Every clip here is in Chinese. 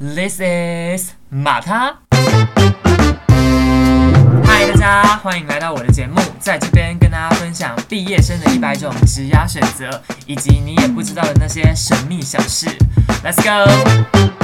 This is 马他。嗨，大家欢迎来到我的节目，在这边跟大家分享毕业生的一百种职涯选择，以及你也不知道的那些神秘小事。Let's go！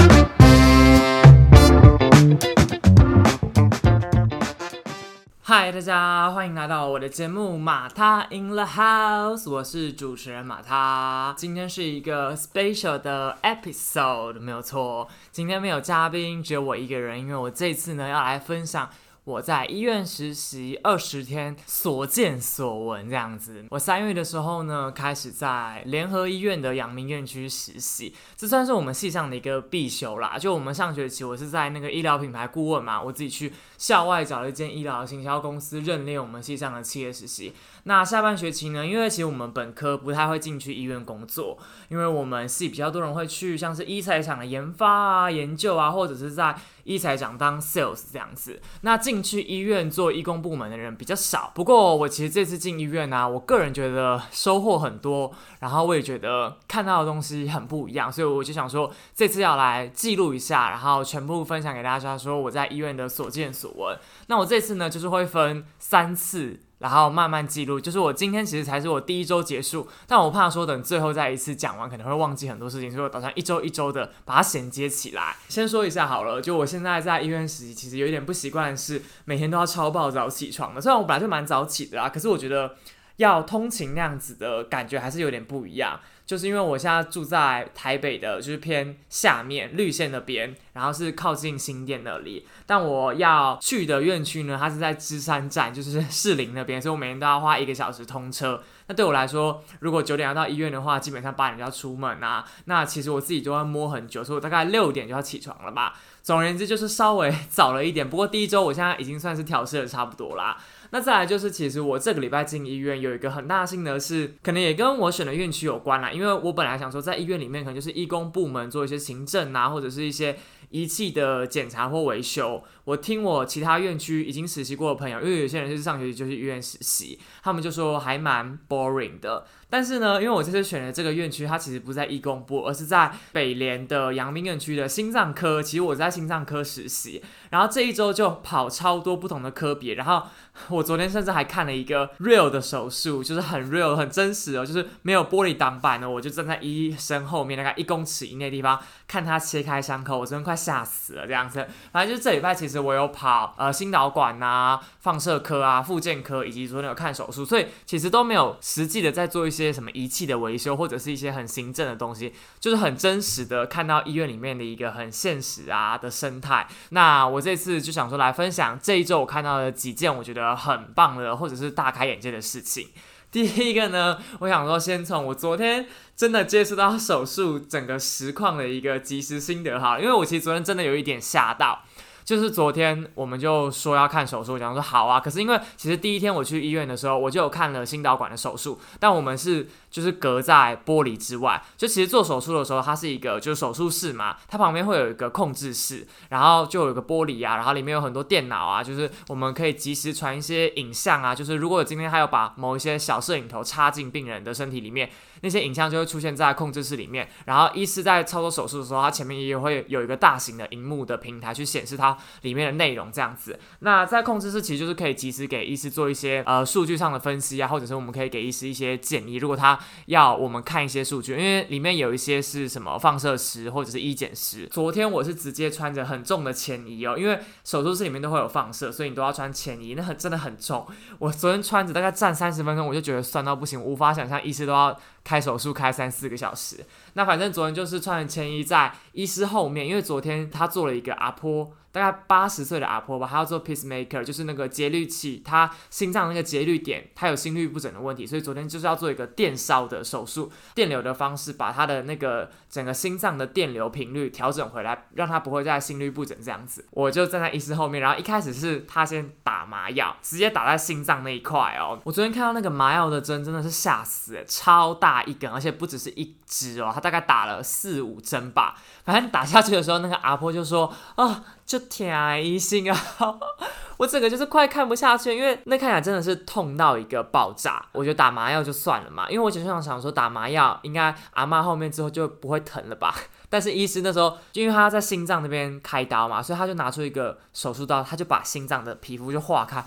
嗨，大家欢迎来到我的节目《马他 in the house》，我是主持人马他。今天是一个 special 的 episode，没有错。今天没有嘉宾，只有我一个人，因为我这次呢要来分享。我在医院实习二十天，所见所闻这样子。我三月的时候呢，开始在联合医院的阳明院区实习，这算是我们系上的一个必修啦。就我们上学期，我是在那个医疗品牌顾问嘛，我自己去校外找了一间医疗行销公司认列我们系上的企业实习。那下半学期呢，因为其实我们本科不太会进去医院工作，因为我们系比较多人会去像是医材厂的研发啊、研究啊，或者是在医财长当 sales 这样子。那进去医院做义工部门的人比较少。不过我其实这次进医院呢，我个人觉得收获很多，然后我也觉得看到的东西很不一样，所以我就想说这次要来记录一下，然后全部分享给大家，说我在医院的所见所闻。那我这次呢，就是会分三次。然后慢慢记录，就是我今天其实才是我第一周结束，但我怕说等最后再一次讲完可能会忘记很多事情，所以我打算一周一周的把它衔接起来。先说一下好了，就我现在在医院实习，其实有一点不习惯是每天都要超爆早起床的。虽然我本来就蛮早起的啊，可是我觉得要通勤那样子的感觉还是有点不一样。就是因为我现在住在台北的，就是偏下面绿线那边，然后是靠近新店那里。但我要去的院区呢，它是在芝山站，就是士林那边，所以我每天都要花一个小时通车。那对我来说，如果九点要到医院的话，基本上八点就要出门啊。那其实我自己就要摸很久，所以我大概六点就要起床了吧。总而言之，就是稍微早了一点。不过第一周我现在已经算是调试的差不多啦。那再来就是，其实我这个礼拜进医院有一个很大的心得是，可能也跟我选的院区有关啦。因为我本来想说，在医院里面可能就是义工部门做一些行政啊，或者是一些仪器的检查或维修。我听我其他院区已经实习过的朋友，因为有些人就是上学期就去医院实习，他们就说还蛮 boring 的。但是呢，因为我这次选的这个院区，它其实不在义工部，而是在北联的阳明院区的心脏科。其实我在心脏科实习，然后这一周就跑超多不同的科别。然后我昨天甚至还看了一个 real 的手术，就是很 real、很真实哦，就是没有玻璃挡板的，我就站在医生后面大概一公尺以内地方看他切开伤口，我真的快吓死了这样子。反正就是这礼拜其实我有跑呃心导管啊、放射科啊、复健科，以及昨天有看手术，所以其实都没有实际的在做一些。些什么仪器的维修，或者是一些很行政的东西，就是很真实的看到医院里面的一个很现实啊的生态。那我这次就想说来分享这一周我看到的几件我觉得很棒的，或者是大开眼界的事情。第一个呢，我想说先从我昨天真的接触到手术整个实况的一个即时心得哈，因为我其实昨天真的有一点吓到。就是昨天我们就说要看手术，讲说好啊。可是因为其实第一天我去医院的时候，我就有看了心导管的手术，但我们是就是隔在玻璃之外。就其实做手术的时候，它是一个就是手术室嘛，它旁边会有一个控制室，然后就有一个玻璃啊，然后里面有很多电脑啊，就是我们可以及时传一些影像啊。就是如果今天他要把某一些小摄影头插进病人的身体里面。那些影像就会出现在控制室里面，然后医师在操作手术的时候，他前面也会有一个大型的荧幕的平台去显示它里面的内容，这样子。那在控制室其实就是可以及时给医师做一些呃数据上的分析啊，或者是我们可以给医师一些建议。如果他要我们看一些数据，因为里面有一些是什么放射石或者是一减十。昨天我是直接穿着很重的前衣哦，因为手术室里面都会有放射，所以你都要穿前衣，那很真的很重。我昨天穿着大概站三十分钟，我就觉得酸到不行，无法想象医师都要。开手术开三四个小时，那反正昨天就是穿着铅衣在医师后面，因为昨天他做了一个阿婆。大概八十岁的阿婆吧，他要做 pacemaker，就是那个节律器，他心脏那个节律点，他有心律不整的问题，所以昨天就是要做一个电烧的手术，电流的方式把他的那个整个心脏的电流频率调整回来，让他不会再心律不整这样子。我就站在医师后面，然后一开始是他先打麻药，直接打在心脏那一块哦。我昨天看到那个麻药的针真的是吓死，超大打一根，而且不只是一支哦，他大概打了四五针吧。反正打下去的时候，那个阿婆就说：“啊。”就天一心啊！我整个就是快看不下去，因为那看起来真的是痛到一个爆炸。我觉得打麻药就算了嘛，因为我只是想想说打麻药，应该阿妈后面之后就不会疼了吧。但是医师那时候，因为他在心脏那边开刀嘛，所以他就拿出一个手术刀，他就把心脏的皮肤就划开。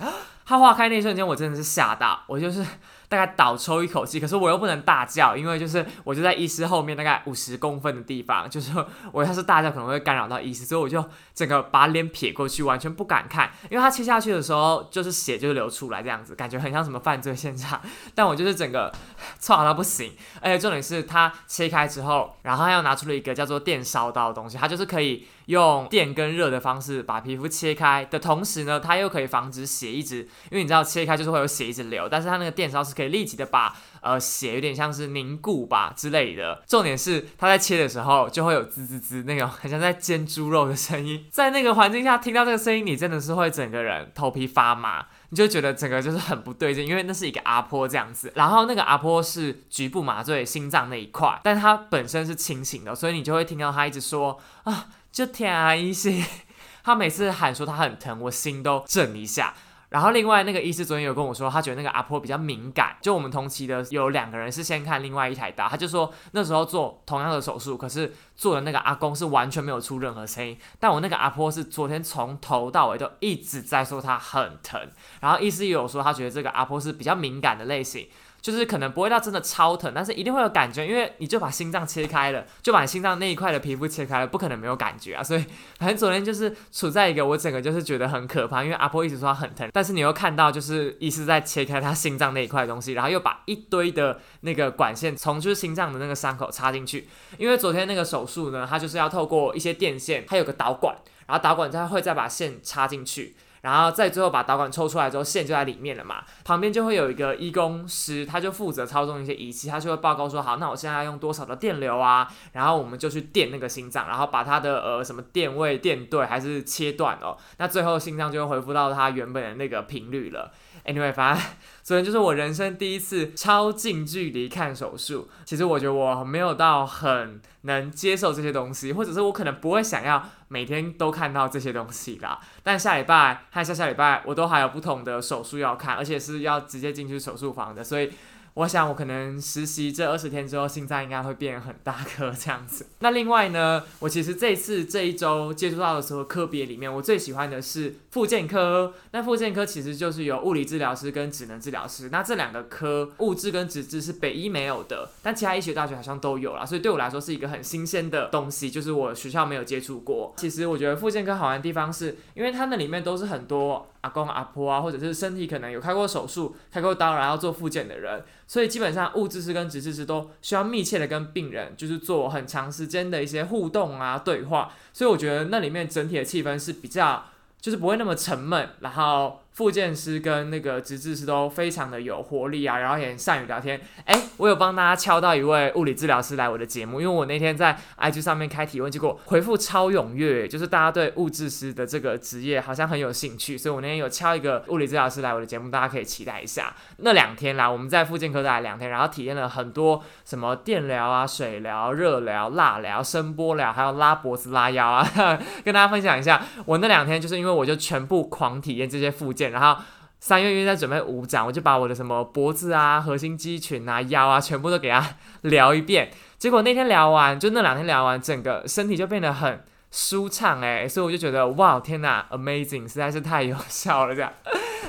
他划开那一瞬间，我真的是吓到，我就是。大概倒抽一口气，可是我又不能大叫，因为就是我就在医师后面大概五十公分的地方，就是我要是大叫可能会干扰到医师，所以我就整个把脸撇过去，完全不敢看，因为他切下去的时候就是血就流出来这样子，感觉很像什么犯罪现场，但我就是整个错到不行，而且重点是他切开之后，然后他又拿出了一个叫做电烧刀的东西，它就是可以用电跟热的方式把皮肤切开的同时呢，它又可以防止血一直，因为你知道切开就是会有血一直流，但是它那个电烧是。可以立即的把呃血有点像是凝固吧之类的，重点是它在切的时候就会有滋滋滋那种很像在煎猪肉的声音，在那个环境下听到这个声音，你真的是会整个人头皮发麻，你就觉得整个就是很不对劲，因为那是一个阿婆这样子，然后那个阿婆是局部麻醉心脏那一块，但他本身是清醒的，所以你就会听到他一直说啊就疼一些，他每次喊说他很疼，我心都震一下。然后另外那个医师昨天有跟我说，他觉得那个阿婆比较敏感。就我们同期的有两个人是先看另外一台刀，他就说那时候做同样的手术，可是做的那个阿公是完全没有出任何声音，但我那个阿婆是昨天从头到尾都一直在说她很疼。然后医师也有说他觉得这个阿婆是比较敏感的类型。就是可能不会到真的超疼，但是一定会有感觉，因为你就把心脏切开了，就把心脏那一块的皮肤切开了，不可能没有感觉啊。所以 反正昨天就是处在一个我整个就是觉得很可怕，因为阿婆一直说她很疼，但是你又看到就是医师在切开她心脏那一块东西，然后又把一堆的那个管线从就是心脏的那个伤口插进去，因为昨天那个手术呢，它就是要透过一些电线，它有个导管，然后导管它会再把线插进去。然后再最后把导管抽出来之后，线就在里面了嘛。旁边就会有一个医工师，他就负责操纵一些仪器，他就会报告说：好，那我现在要用多少的电流啊？然后我们就去电那个心脏，然后把它的呃什么电位电对还是切断哦。那最后心脏就会恢复到它原本的那个频率了。Anyway，反正昨天就是我人生第一次超近距离看手术。其实我觉得我没有到很能接受这些东西，或者是我可能不会想要每天都看到这些东西啦。但下礼拜和下下礼拜我都还有不同的手术要看，而且是要直接进去手术房的，所以。我想我可能实习这二十天之后，心脏应该会变很大颗这样子。那另外呢，我其实这次这一周接触到的时候科别里面，我最喜欢的是复健科。那复健科其实就是有物理治疗师跟职能治疗师。那这两个科，物质跟职质是北医没有的，但其他医学大学好像都有啦。所以对我来说是一个很新鲜的东西，就是我学校没有接触过。其实我觉得复健科好玩的地方是，因为它那里面都是很多。阿公阿婆啊，或者是身体可能有开过手术、开过刀，然后做复健的人，所以基本上物质师跟职治师都需要密切的跟病人，就是做很长时间的一些互动啊、对话，所以我觉得那里面整体的气氛是比较，就是不会那么沉闷，然后。复健师跟那个职治师都非常的有活力啊，然后也很善于聊天。哎，我有帮大家敲到一位物理治疗师来我的节目，因为我那天在 IG 上面开提问，结果回复超踊跃，就是大家对物质师的这个职业好像很有兴趣，所以我那天有敲一个物理治疗师来我的节目，大家可以期待一下。那两天啦，我们在复健科待两天，然后体验了很多什么电疗啊、水疗、热疗、蜡疗、声波疗，还有拉脖子、拉腰啊，跟大家分享一下。我那两天就是因为我就全部狂体验这些复健。然后三月月在准备五展，我就把我的什么脖子啊、核心肌群啊、腰啊，全部都给他 聊一遍。结果那天聊完，就那两天聊完，整个身体就变得很舒畅哎，所以我就觉得哇，天哪，amazing，实在是太有效了这样。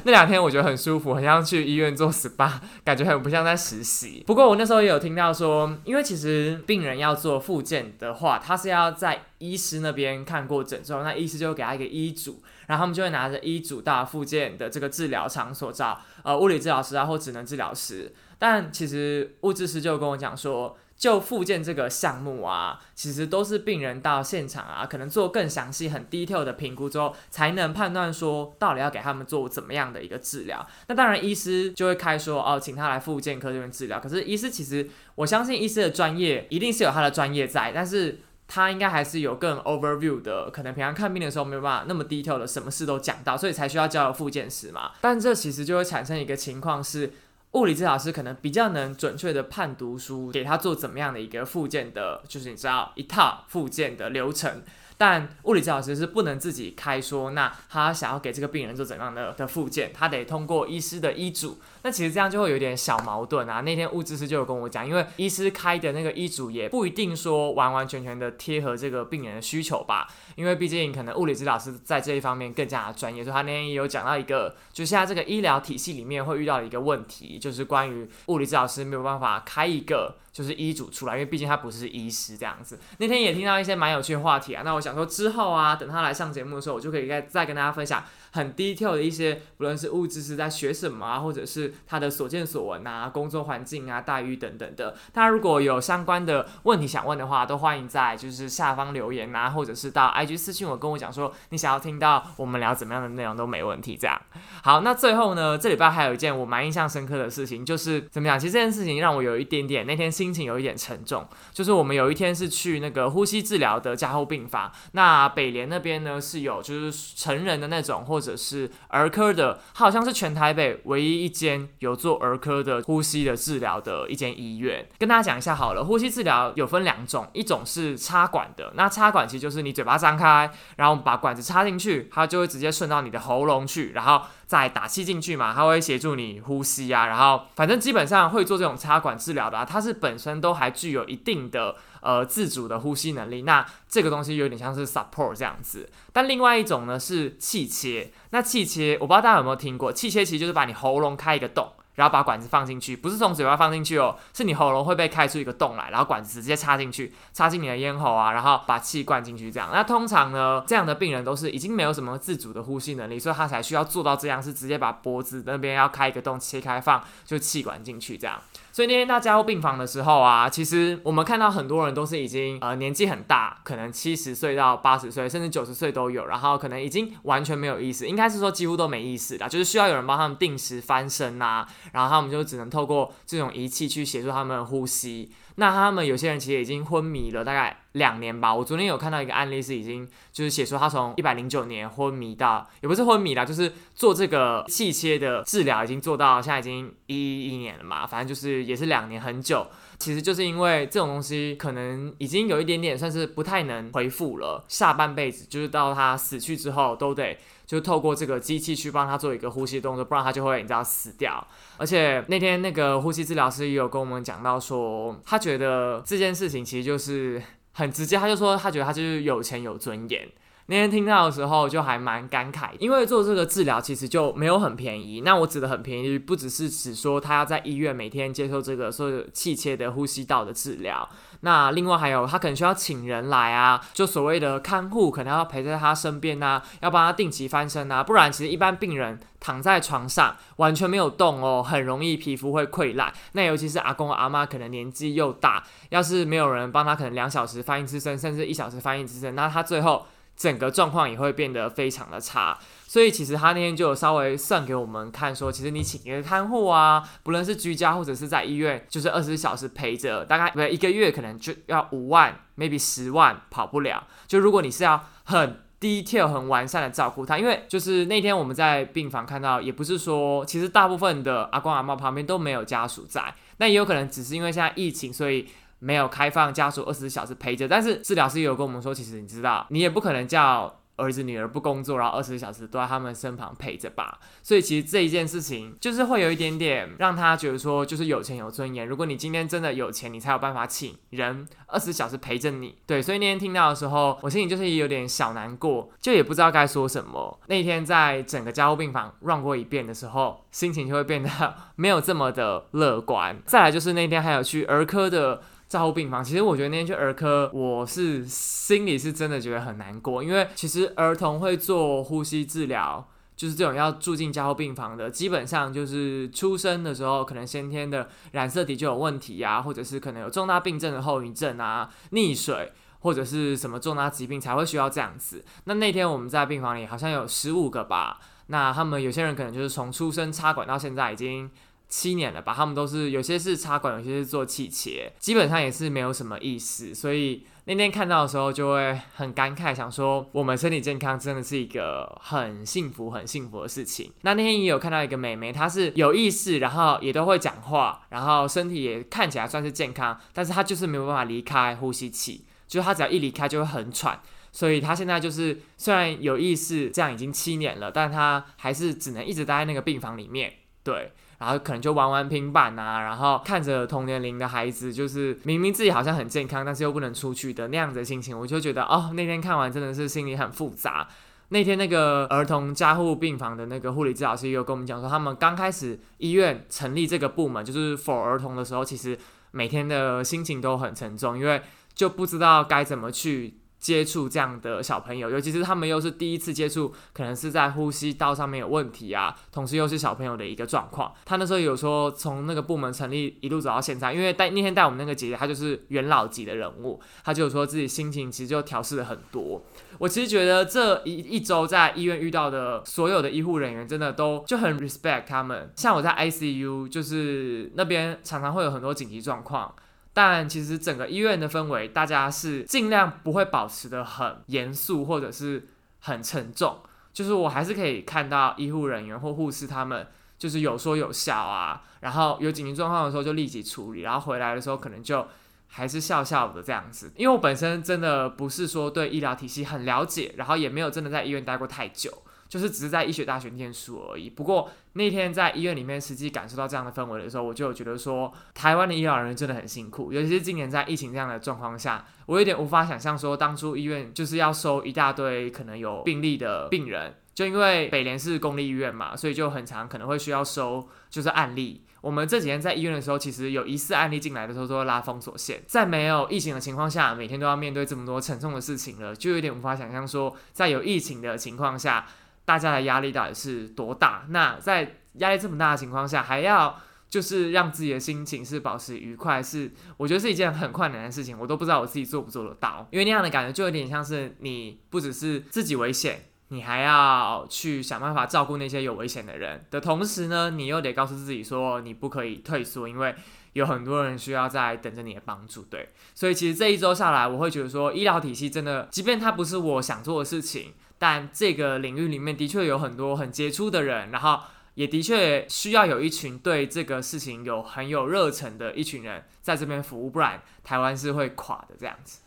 那两天我觉得很舒服，很像去医院做 SPA，感觉很不像在实习。不过我那时候也有听到说，因为其实病人要做复健的话，他是要在医师那边看过诊之后，那医师就会给他一个医嘱。然后他们就会拿着医嘱到附件的这个治疗场所找呃物理治疗师啊或职能治疗师，但其实物质师就跟我讲说，就附件这个项目啊，其实都是病人到现场啊，可能做更详细很 detail 的评估之后，才能判断说到底要给他们做怎么样的一个治疗。那当然医师就会开说哦，请他来复健科这边治疗。可是医师其实我相信医师的专业一定是有他的专业在，但是。他应该还是有更 overview 的，可能平常看病的时候没有办法那么 detail 的，什么事都讲到，所以才需要交由复健师嘛。但这其实就会产生一个情况是，物理治疗师可能比较能准确的判读书，给他做怎么样的一个复健的，就是你知道一套复健的流程。但物理治疗师是不能自己开说，那他想要给这个病人做怎样的的复健，他得通过医师的医嘱。那其实这样就会有点小矛盾啊。那天物质师就有跟我讲，因为医师开的那个医嘱也不一定说完完全全的贴合这个病人的需求吧。因为毕竟可能物理治疗师在这一方面更加的专业，所以他那天也有讲到一个，就现在这个医疗体系里面会遇到一个问题，就是关于物理治疗师没有办法开一个就是医嘱出来，因为毕竟他不是医师这样子。那天也听到一些蛮有趣的话题啊。那我想说之后啊，等他来上节目的时候，我就可以再再跟大家分享。很低调的一些，不论是物质是在学什么啊，或者是他的所见所闻啊，工作环境啊，待遇等等的。大家如果有相关的问题想问的话，都欢迎在就是下方留言啊，或者是到 IG 私信我跟我讲说你想要听到我们聊怎么样的内容都没问题。这样好，那最后呢，这礼拜还有一件我蛮印象深刻的事情，就是怎么讲？其实这件事情让我有一点点那天心情有一点沉重，就是我们有一天是去那个呼吸治疗的加护病房，那北联那边呢是有就是成人的那种或或者是儿科的，它好像是全台北唯一一间有做儿科的呼吸的治疗的一间医院。跟大家讲一下好了，呼吸治疗有分两种，一种是插管的，那插管其实就是你嘴巴张开，然后把管子插进去，它就会直接顺到你的喉咙去，然后再打气进去嘛，它会协助你呼吸啊。然后反正基本上会做这种插管治疗的，啊它是本身都还具有一定的。呃，自主的呼吸能力，那这个东西有点像是 support 这样子。但另外一种呢是气切，那气切我不知道大家有没有听过，气切其实就是把你喉咙开一个洞。然后把管子放进去，不是从嘴巴放进去哦，是你喉咙会被开出一个洞来，然后管子直接插进去，插进你的咽喉啊，然后把气灌进去这样。那通常呢，这样的病人都是已经没有什么自主的呼吸能力，所以他才需要做到这样，是直接把脖子那边要开一个洞，切开放，就气管进去这样。所以那天他加入病房的时候啊，其实我们看到很多人都是已经呃年纪很大，可能七十岁到八十岁，甚至九十岁都有，然后可能已经完全没有意识，应该是说几乎都没意识的，就是需要有人帮他们定时翻身啊。然后他们就只能透过这种仪器去协助他们呼吸。那他们有些人其实已经昏迷了大概两年吧。我昨天有看到一个案例是已经就是写说他从一百零九年昏迷到也不是昏迷啦，就是做这个气切的治疗已经做到现在已经一一年了嘛。反正就是也是两年很久。其实就是因为这种东西可能已经有一点点算是不太能恢复了，下半辈子就是到他死去之后都得。就透过这个机器去帮他做一个呼吸动作，不然他就会你知道死掉。而且那天那个呼吸治疗师也有跟我们讲到说，他觉得这件事情其实就是很直接，他就说他觉得他就是有钱有尊严。那天听到的时候就还蛮感慨，因为做这个治疗其实就没有很便宜。那我指的很便宜，不只是指说他要在医院每天接受这个所有器械的呼吸道的治疗。那另外还有他可能需要请人来啊，就所谓的看护可能要陪在他身边啊，要帮他定期翻身啊，不然其实一般病人躺在床上完全没有动哦，很容易皮肤会溃烂。那尤其是阿公阿妈可能年纪又大，要是没有人帮他，可能两小时翻一次身，甚至一小时翻一次身，那他最后。整个状况也会变得非常的差，所以其实他那天就稍微算给我们看，说其实你请一个看护啊，不论是居家或者是在医院，就是二十四小时陪着，大概不一个月可能就要五万，maybe 十万跑不了。就如果你是要很 detail 很完善的照顾他，因为就是那天我们在病房看到，也不是说其实大部分的阿公阿妈旁边都没有家属在，那也有可能只是因为现在疫情，所以。没有开放家属二十四小时陪着，但是治疗师有跟我们说，其实你知道，你也不可能叫儿子女儿不工作，然后二十四小时都在他们身旁陪着吧。所以其实这一件事情，就是会有一点点让他觉得说，就是有钱有尊严。如果你今天真的有钱，你才有办法请人二十四小时陪着你。对，所以那天听到的时候，我心里就是也有点小难过，就也不知道该说什么。那天在整个加护病房 run 过一遍的时候，心情就会变得 没有这么的乐观。再来就是那天还有去儿科的。照护病房，其实我觉得那天去儿科，我是心里是真的觉得很难过，因为其实儿童会做呼吸治疗，就是这种要住进加护病房的，基本上就是出生的时候可能先天的染色体就有问题啊，或者是可能有重大病症的后遗症啊，溺水或者是什么重大疾病才会需要这样子。那那天我们在病房里好像有十五个吧，那他们有些人可能就是从出生插管到现在已经。七年了吧，他们都是有些是插管，有些是做气切，基本上也是没有什么意思。所以那天看到的时候就会很感慨，想说我们身体健康真的是一个很幸福、很幸福的事情。那那天也有看到一个美眉，她是有意识，然后也都会讲话，然后身体也看起来算是健康，但是她就是没有办法离开呼吸器，就是她只要一离开就会很喘。所以他现在就是虽然有意识，这样已经七年了，但他还是只能一直待在那个病房里面，对。然后可能就玩玩平板啊，然后看着同年龄的孩子，就是明明自己好像很健康，但是又不能出去的那样子的心情，我就觉得哦，那天看完真的是心里很复杂。那天那个儿童加护病房的那个护理治疗师也有跟我们讲说，他们刚开始医院成立这个部门，就是 for 儿童的时候，其实每天的心情都很沉重，因为就不知道该怎么去。接触这样的小朋友，尤其是他们又是第一次接触，可能是在呼吸道上面有问题啊，同时又是小朋友的一个状况。他那时候有说，从那个部门成立一路走到现在，因为带那天带我们那个姐姐，她就是元老级的人物，她就有说自己心情其实就调试了很多。我其实觉得这一一周在医院遇到的所有的医护人员，真的都就很 respect 他们。像我在 ICU，就是那边常常会有很多紧急状况。但其实整个医院的氛围，大家是尽量不会保持的很严肃或者是很沉重，就是我还是可以看到医护人员或护士他们就是有说有笑啊，然后有紧急状况的时候就立即处理，然后回来的时候可能就还是笑笑的这样子。因为我本身真的不是说对医疗体系很了解，然后也没有真的在医院待过太久。就是只是在医学大学念书而已。不过那天在医院里面实际感受到这样的氛围的时候，我就觉得说，台湾的医疗人员真的很辛苦。尤其是今年在疫情这样的状况下，我有点无法想象说，当初医院就是要收一大堆可能有病例的病人，就因为北联是公立医院嘛，所以就很长可能会需要收就是案例。我们这几天在医院的时候，其实有疑似案例进来的时候，都会拉封锁线。在没有疫情的情况下，每天都要面对这么多沉重的事情了，就有点无法想象说，在有疫情的情况下。大家的压力到底是多大？那在压力这么大的情况下，还要就是让自己的心情是保持愉快，是我觉得是一件很困难的事情。我都不知道我自己做不做得到，因为那样的感觉就有点像是你不只是自己危险，你还要去想办法照顾那些有危险的人的同时呢，你又得告诉自己说你不可以退缩，因为有很多人需要在等着你的帮助。对，所以其实这一周下来，我会觉得说医疗体系真的，即便它不是我想做的事情。但这个领域里面的确有很多很杰出的人，然后也的确需要有一群对这个事情有很有热忱的一群人在这边服务，不然台湾是会垮的这样子。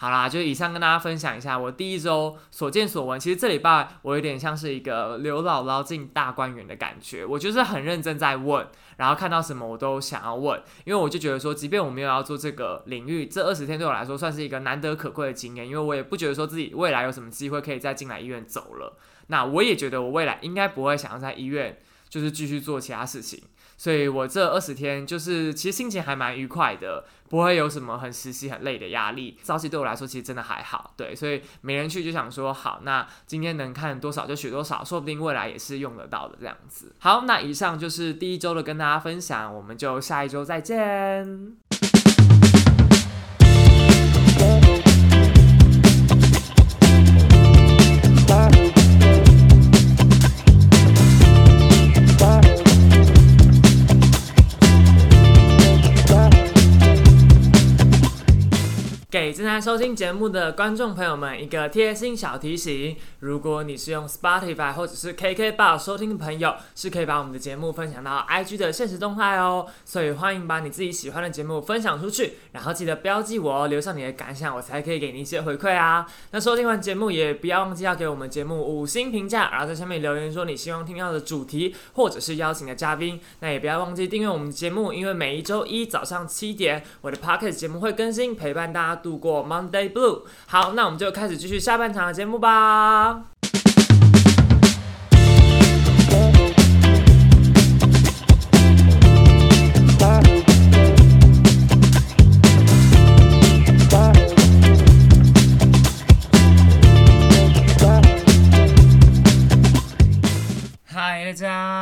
好啦，就以上跟大家分享一下我第一周所见所闻。其实这礼拜我有点像是一个刘姥姥进大观园的感觉，我就是很认真在问，然后看到什么我都想要问，因为我就觉得说，即便我没有要做这个领域，这二十天对我来说算是一个难得可贵的经验，因为我也不觉得说自己未来有什么机会可以再进来医院走了。那我也觉得我未来应该不会想要在医院就是继续做其他事情。所以我这二十天就是其实心情还蛮愉快的，不会有什么很实习很累的压力。早起对我来说其实真的还好，对，所以没人去就想说好，那今天能看多少就学多少，说不定未来也是用得到的这样子。好，那以上就是第一周的跟大家分享，我们就下一周再见。给正在收听节目的观众朋友们一个贴心小提醒：如果你是用 Spotify 或者是 KK Bar 收听的朋友，是可以把我们的节目分享到 IG 的现实动态哦。所以欢迎把你自己喜欢的节目分享出去，然后记得标记我哦，留下你的感想，我才可以给你一些回馈啊。那收听完节目也不要忘记要给我们节目五星评价，然后在下面留言说你希望听到的主题或者是邀请的嘉宾。那也不要忘记订阅我们的节目，因为每一周一早上七点，我的 Podcast 节目会更新，陪伴大家。度过 Monday Blue。好，那我们就开始继续下半场的节目吧。嗨，大家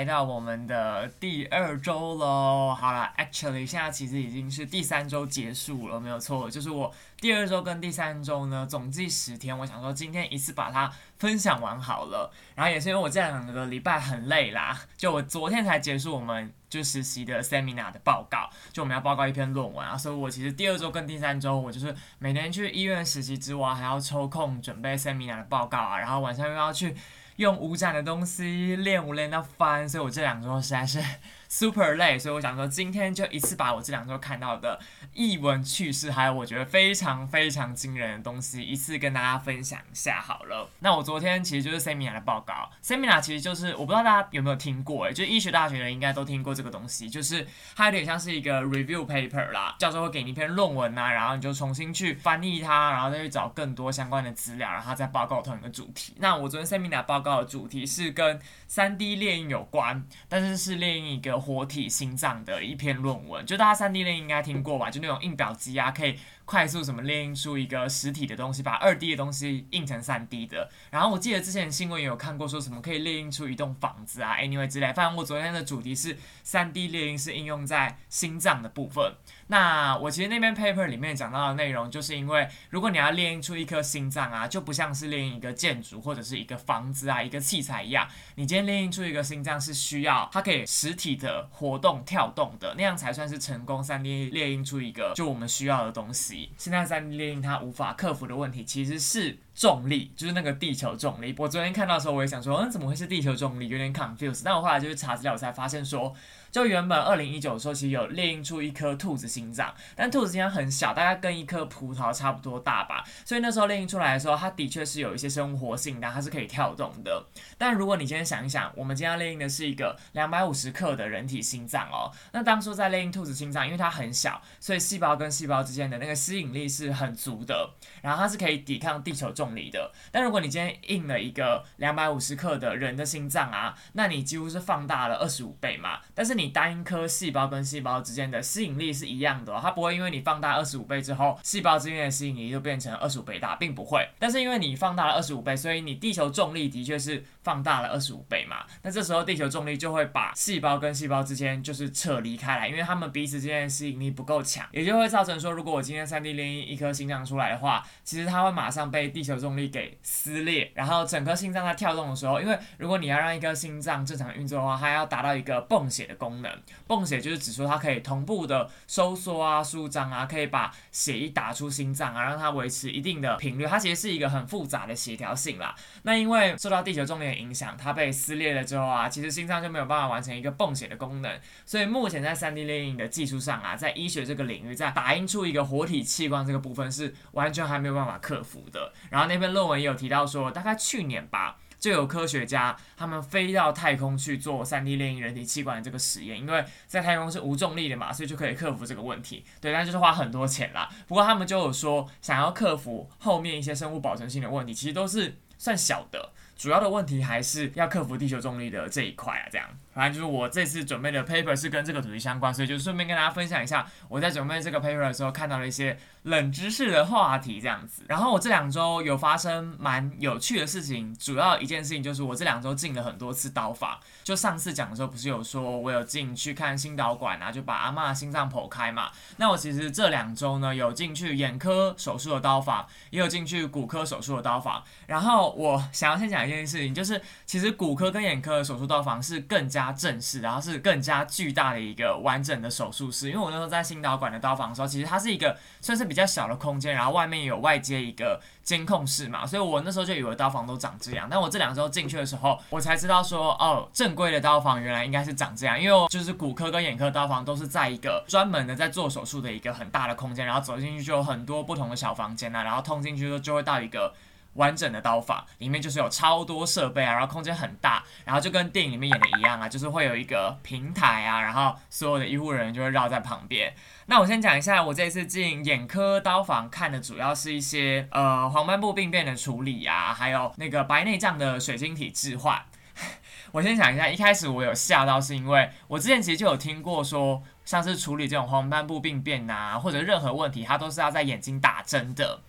来到我们的第二周喽。好了，actually 现在其实已经是第三周结束了，没有错。就是我第二周跟第三周呢，总计十天。我想说今天一次把它分享完好了。然后也是因为我这两个礼拜很累啦，就我昨天才结束我们就实习的 seminar 的报告，就我们要报告一篇论文啊。所以我其实第二周跟第三周，我就是每天去医院实习之外，还要抽空准备 seminar 的报告啊，然后晚上又要去。用五盏的东西练舞练到翻，所以我这两周实在是 super 累，所以我想说今天就一次把我这两周看到的译文趣事，还有我觉得非常非常惊人的东西，一次跟大家分享一下好了。那我昨天其实就是 Seminar 的报告，Seminar 其实就是我不知道大家有没有听过，哎，就医学大学的应该都听过这个东西，就是它有点像是一个 review paper 啦，教授会给你一篇论文呐，然后你就重新去翻译它，然后再去找更多相关的资料，然后再报告同一个主题。那我昨天 Seminar 报告的主题是跟三 D 猎鹰有关，但是是猎鹰一个活体心脏的一篇论文。就大家三 D 猎鹰应该听过吧？就那种印表机啊，可以快速什么列印出一个实体的东西，把二 D 的东西印成三 D 的。然后我记得之前新闻也有看过，说什么可以列印出一栋房子啊，anyway 之类。反正我昨天的主题是三 D 猎鹰是应用在心脏的部分。那我其实那篇 paper 里面讲到的内容，就是因为如果你要炼印出一颗心脏啊，就不像是猎鹰一个建筑或者是一个房子啊，一个器材一样，你今天炼印出一个心脏是需要它可以实体的活动跳动的，那样才算是成功。三 D 炼印出一个就我们需要的东西。现在三 D 猎鹰它无法克服的问题，其实是重力，就是那个地球重力。我昨天看到的时候，我也想说，嗯，怎么会是地球重力？有点 confused。但我后来就去查资料，我才发现说。就原本二零一九的时候，其实有猎鹰出一颗兔子心脏，但兔子心脏很小，大概跟一颗葡萄差不多大吧。所以那时候猎鹰出来的时候，它的确是有一些生活性的，它是可以跳动的。但如果你今天想一想，我们今天猎鹰的是一个两百五十克的人体心脏哦，那当初在猎鹰兔子心脏，因为它很小，所以细胞跟细胞之间的那个吸引力是很足的，然后它是可以抵抗地球重力的。但如果你今天印了一个两百五十克的人的心脏啊，那你几乎是放大了二十五倍嘛。但是你你单颗细胞跟细胞之间的吸引力是一样的，它不会因为你放大二十五倍之后，细胞之间的吸引力就变成二十五倍大，并不会。但是因为你放大了二十五倍，所以你地球重力的确是放大了二十五倍嘛。那这时候地球重力就会把细胞跟细胞之间就是撤离开来，因为它们彼此之间的吸引力不够强，也就会造成说，如果我今天三 D 炼一一颗心脏出来的话，其实它会马上被地球重力给撕裂，然后整颗心脏在跳动的时候，因为如果你要让一颗心脏正常运作的话，它要达到一个泵血的功功能。泵血就是指说它可以同步的收缩啊、舒张啊，可以把血液打出心脏啊，让它维持一定的频率。它其实是一个很复杂的协调性啦。那因为受到地球重力的影响，它被撕裂了之后啊，其实心脏就没有办法完成一个泵血的功能。所以目前在三 D 猎鹰的技术上啊，在医学这个领域，在打印出一个活体器官这个部分是完全还没有办法克服的。然后那篇论文也有提到说，大概去年吧。就有科学家，他们飞到太空去做三 D 猎鹰人体器官的这个实验，因为在太空是无重力的嘛，所以就可以克服这个问题。对，但就是花很多钱啦。不过他们就有说，想要克服后面一些生物保存性的问题，其实都是算小的，主要的问题还是要克服地球重力的这一块啊，这样。反正就是我这次准备的 paper 是跟这个主题相关，所以就顺便跟大家分享一下我在准备这个 paper 的时候看到了一些冷知识的话题这样子。然后我这两周有发生蛮有趣的事情，主要一件事情就是我这两周进了很多次刀房。就上次讲的时候不是有说我有进去看心导管啊，就把阿妈心脏剖开嘛。那我其实这两周呢有进去眼科手术的刀房，也有进去骨科手术的刀房。然后我想要先讲一件事情，就是其实骨科跟眼科手术刀房是更加。加正式，然后是更加巨大的一个完整的手术室。因为我那时候在心导管的刀房的时候，其实它是一个算是比较小的空间，然后外面有外接一个监控室嘛，所以我那时候就以为刀房都长这样。但我这两周进去的时候，我才知道说，哦，正规的刀房原来应该是长这样。因为就是骨科跟眼科刀房都是在一个专门的在做手术的一个很大的空间，然后走进去就有很多不同的小房间啊，然后通进去之后就会到一个。完整的刀法里面就是有超多设备啊，然后空间很大，然后就跟电影里面演的一样啊，就是会有一个平台啊，然后所有的医护人员就会绕在旁边。那我先讲一下，我这次进眼科刀房看的主要是一些呃黄斑部病变的处理啊，还有那个白内障的水晶体置换。我先讲一下，一开始我有吓到，是因为我之前其实就有听过说，像是处理这种黄斑部病变啊，或者任何问题，它都是要在眼睛打针的。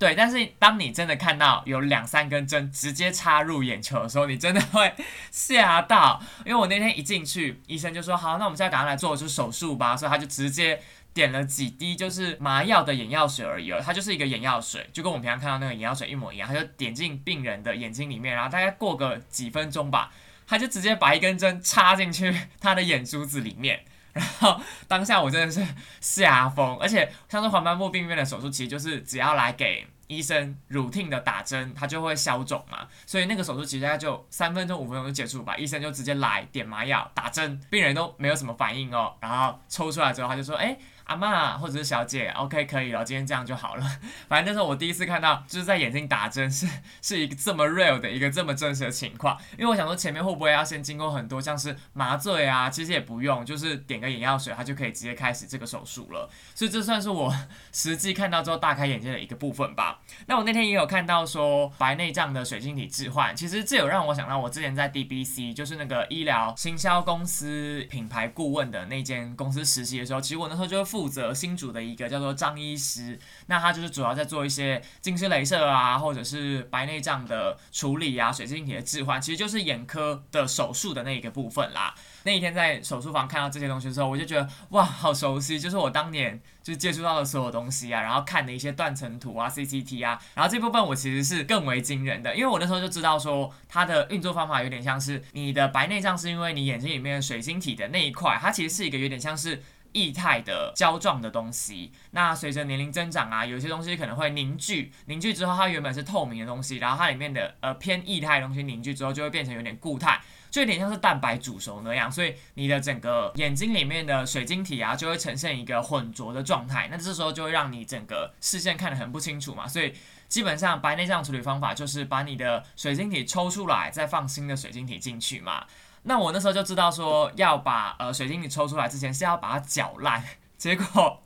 对，但是当你真的看到有两三根针直接插入眼球的时候，你真的会 吓到。因为我那天一进去，医生就说：“好，那我们现在赶快来做就是手术吧。”所以他就直接点了几滴就是麻药的眼药水而已了，它就是一个眼药水，就跟我们平常看到那个眼药水一模一样。他就点进病人的眼睛里面，然后大概过个几分钟吧，他就直接把一根针插进去 他的眼珠子里面。然后当下我真的是吓疯，而且像是黄斑部病变的手术，其实就是只要来给医生 routine 的打针，他就会消肿嘛，所以那个手术其实大概就三分钟五分钟就结束吧，医生就直接来点麻药打针，病人都没有什么反应哦，然后抽出来之后他就说，哎。阿妈或者是小姐，OK 可以了，今天这样就好了。反正那时候我第一次看到，就是在眼睛打针是是一个这么 real 的一个这么真实的情况。因为我想说前面会不会要先经过很多像是麻醉啊，其实也不用，就是点个眼药水，它就可以直接开始这个手术了。所以这算是我 实际看到之后大开眼界的一个部分吧。那我那天也有看到说白内障的水晶体置换，其实这有让我想到我之前在 DBC，就是那个医疗行销公司品牌顾问的那间公司实习的时候，其实我那时候就会负责新主的一个叫做张医师，那他就是主要在做一些近视雷射啊，或者是白内障的处理啊，水晶体的置换，其实就是眼科的手术的那一个部分啦。那一天在手术房看到这些东西的时候，我就觉得哇，好熟悉，就是我当年就接触到的所有东西啊，然后看的一些断层图啊、CCT 啊，然后这部分我其实是更为惊人的，因为我那时候就知道说它的运作方法有点像是你的白内障是因为你眼睛里面水晶体的那一块，它其实是一个有点像是。液态的胶状的东西，那随着年龄增长啊，有些东西可能会凝聚，凝聚之后它原本是透明的东西，然后它里面的呃偏液态的东西凝聚之后就会变成有点固态，就有点像是蛋白煮熟那样，所以你的整个眼睛里面的水晶体啊就会呈现一个混浊的状态，那这时候就会让你整个视线看得很不清楚嘛，所以基本上白内障处理方法就是把你的水晶体抽出来，再放新的水晶体进去嘛。那我那时候就知道说要把呃水晶体抽出来之前是要把它搅烂，结果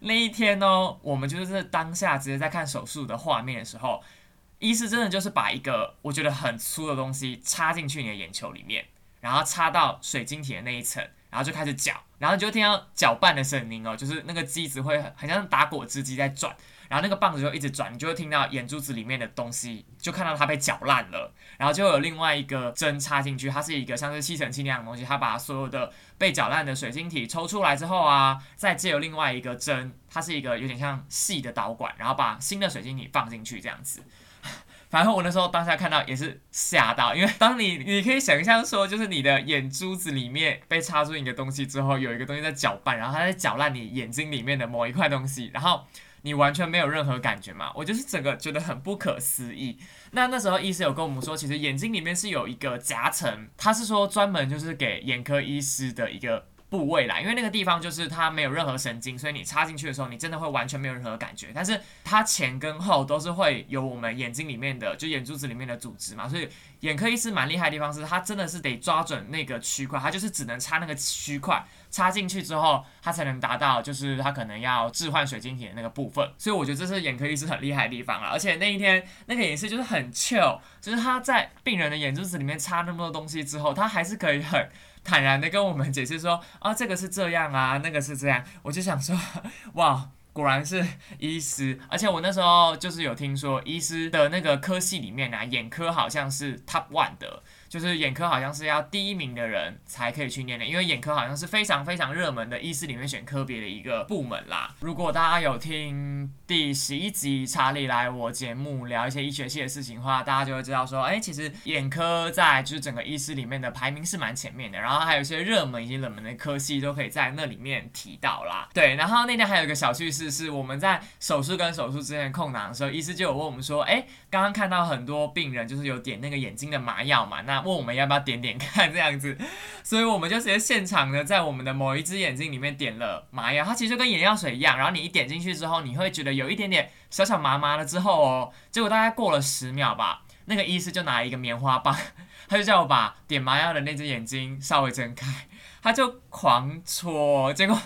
那一天呢，我们就是当下直接在看手术的画面的时候，医师真的就是把一个我觉得很粗的东西插进去你的眼球里面，然后插到水晶体的那一层，然后就开始搅，然后就听到搅拌的声音哦，就是那个机子会很像打果汁机在转。然后那个棒子就一直转，你就会听到眼珠子里面的东西，就看到它被搅烂了。然后就有另外一个针插进去，它是一个像是吸尘器那样的东西，它把所有的被搅烂的水晶体抽出来之后啊，再借由另外一个针，它是一个有点像细的导管，然后把新的水晶体放进去这样子。反正我那时候当下看到也是吓到，因为当你你可以想象说，就是你的眼珠子里面被插入一个东西之后，有一个东西在搅拌，然后它在搅烂你眼睛里面的某一块东西，然后。你完全没有任何感觉嘛？我就是整个觉得很不可思议。那那时候医师有跟我们说，其实眼睛里面是有一个夹层，他是说专门就是给眼科医师的一个。部位啦，因为那个地方就是它没有任何神经，所以你插进去的时候，你真的会完全没有任何感觉。但是它前跟后都是会有我们眼睛里面的，就眼珠子里面的组织嘛，所以眼科医师蛮厉害的地方是，他真的是得抓准那个区块，他就是只能插那个区块，插进去之后，他才能达到就是他可能要置换水晶体的那个部分。所以我觉得这是眼科医师很厉害的地方了。而且那一天那个也是就是很 chill，就是他在病人的眼珠子里面插那么多东西之后，他还是可以很。坦然的跟我们解释说，啊，这个是这样啊，那个是这样，我就想说，哇，果然是医师，而且我那时候就是有听说，医师的那个科系里面啊，眼科好像是 top one 的。就是眼科好像是要第一名的人才可以去念的，因为眼科好像是非常非常热门的医师里面选科别的一个部门啦。如果大家有听第十一集查理来我节目聊一些医学系的事情的话，大家就会知道说，哎，其实眼科在就是整个医师里面的排名是蛮前面的。然后还有一些热门以及冷门的科系都可以在那里面提到啦。对，然后那天还有一个小趣事是，我们在手术跟手术之间空档的时候，医师就有问我们说，哎，刚刚看到很多病人就是有点那个眼睛的麻药嘛，那问我们要不要点点看这样子，所以我们就直接现场的在我们的某一只眼睛里面点了麻药，它其实跟眼药水一样，然后你一点进去之后，你会觉得有一点点小小麻麻了之后哦，结果大概过了十秒吧，那个医师就拿一个棉花棒，他就叫我把点麻药的那只眼睛稍微睁开，他就狂戳，结果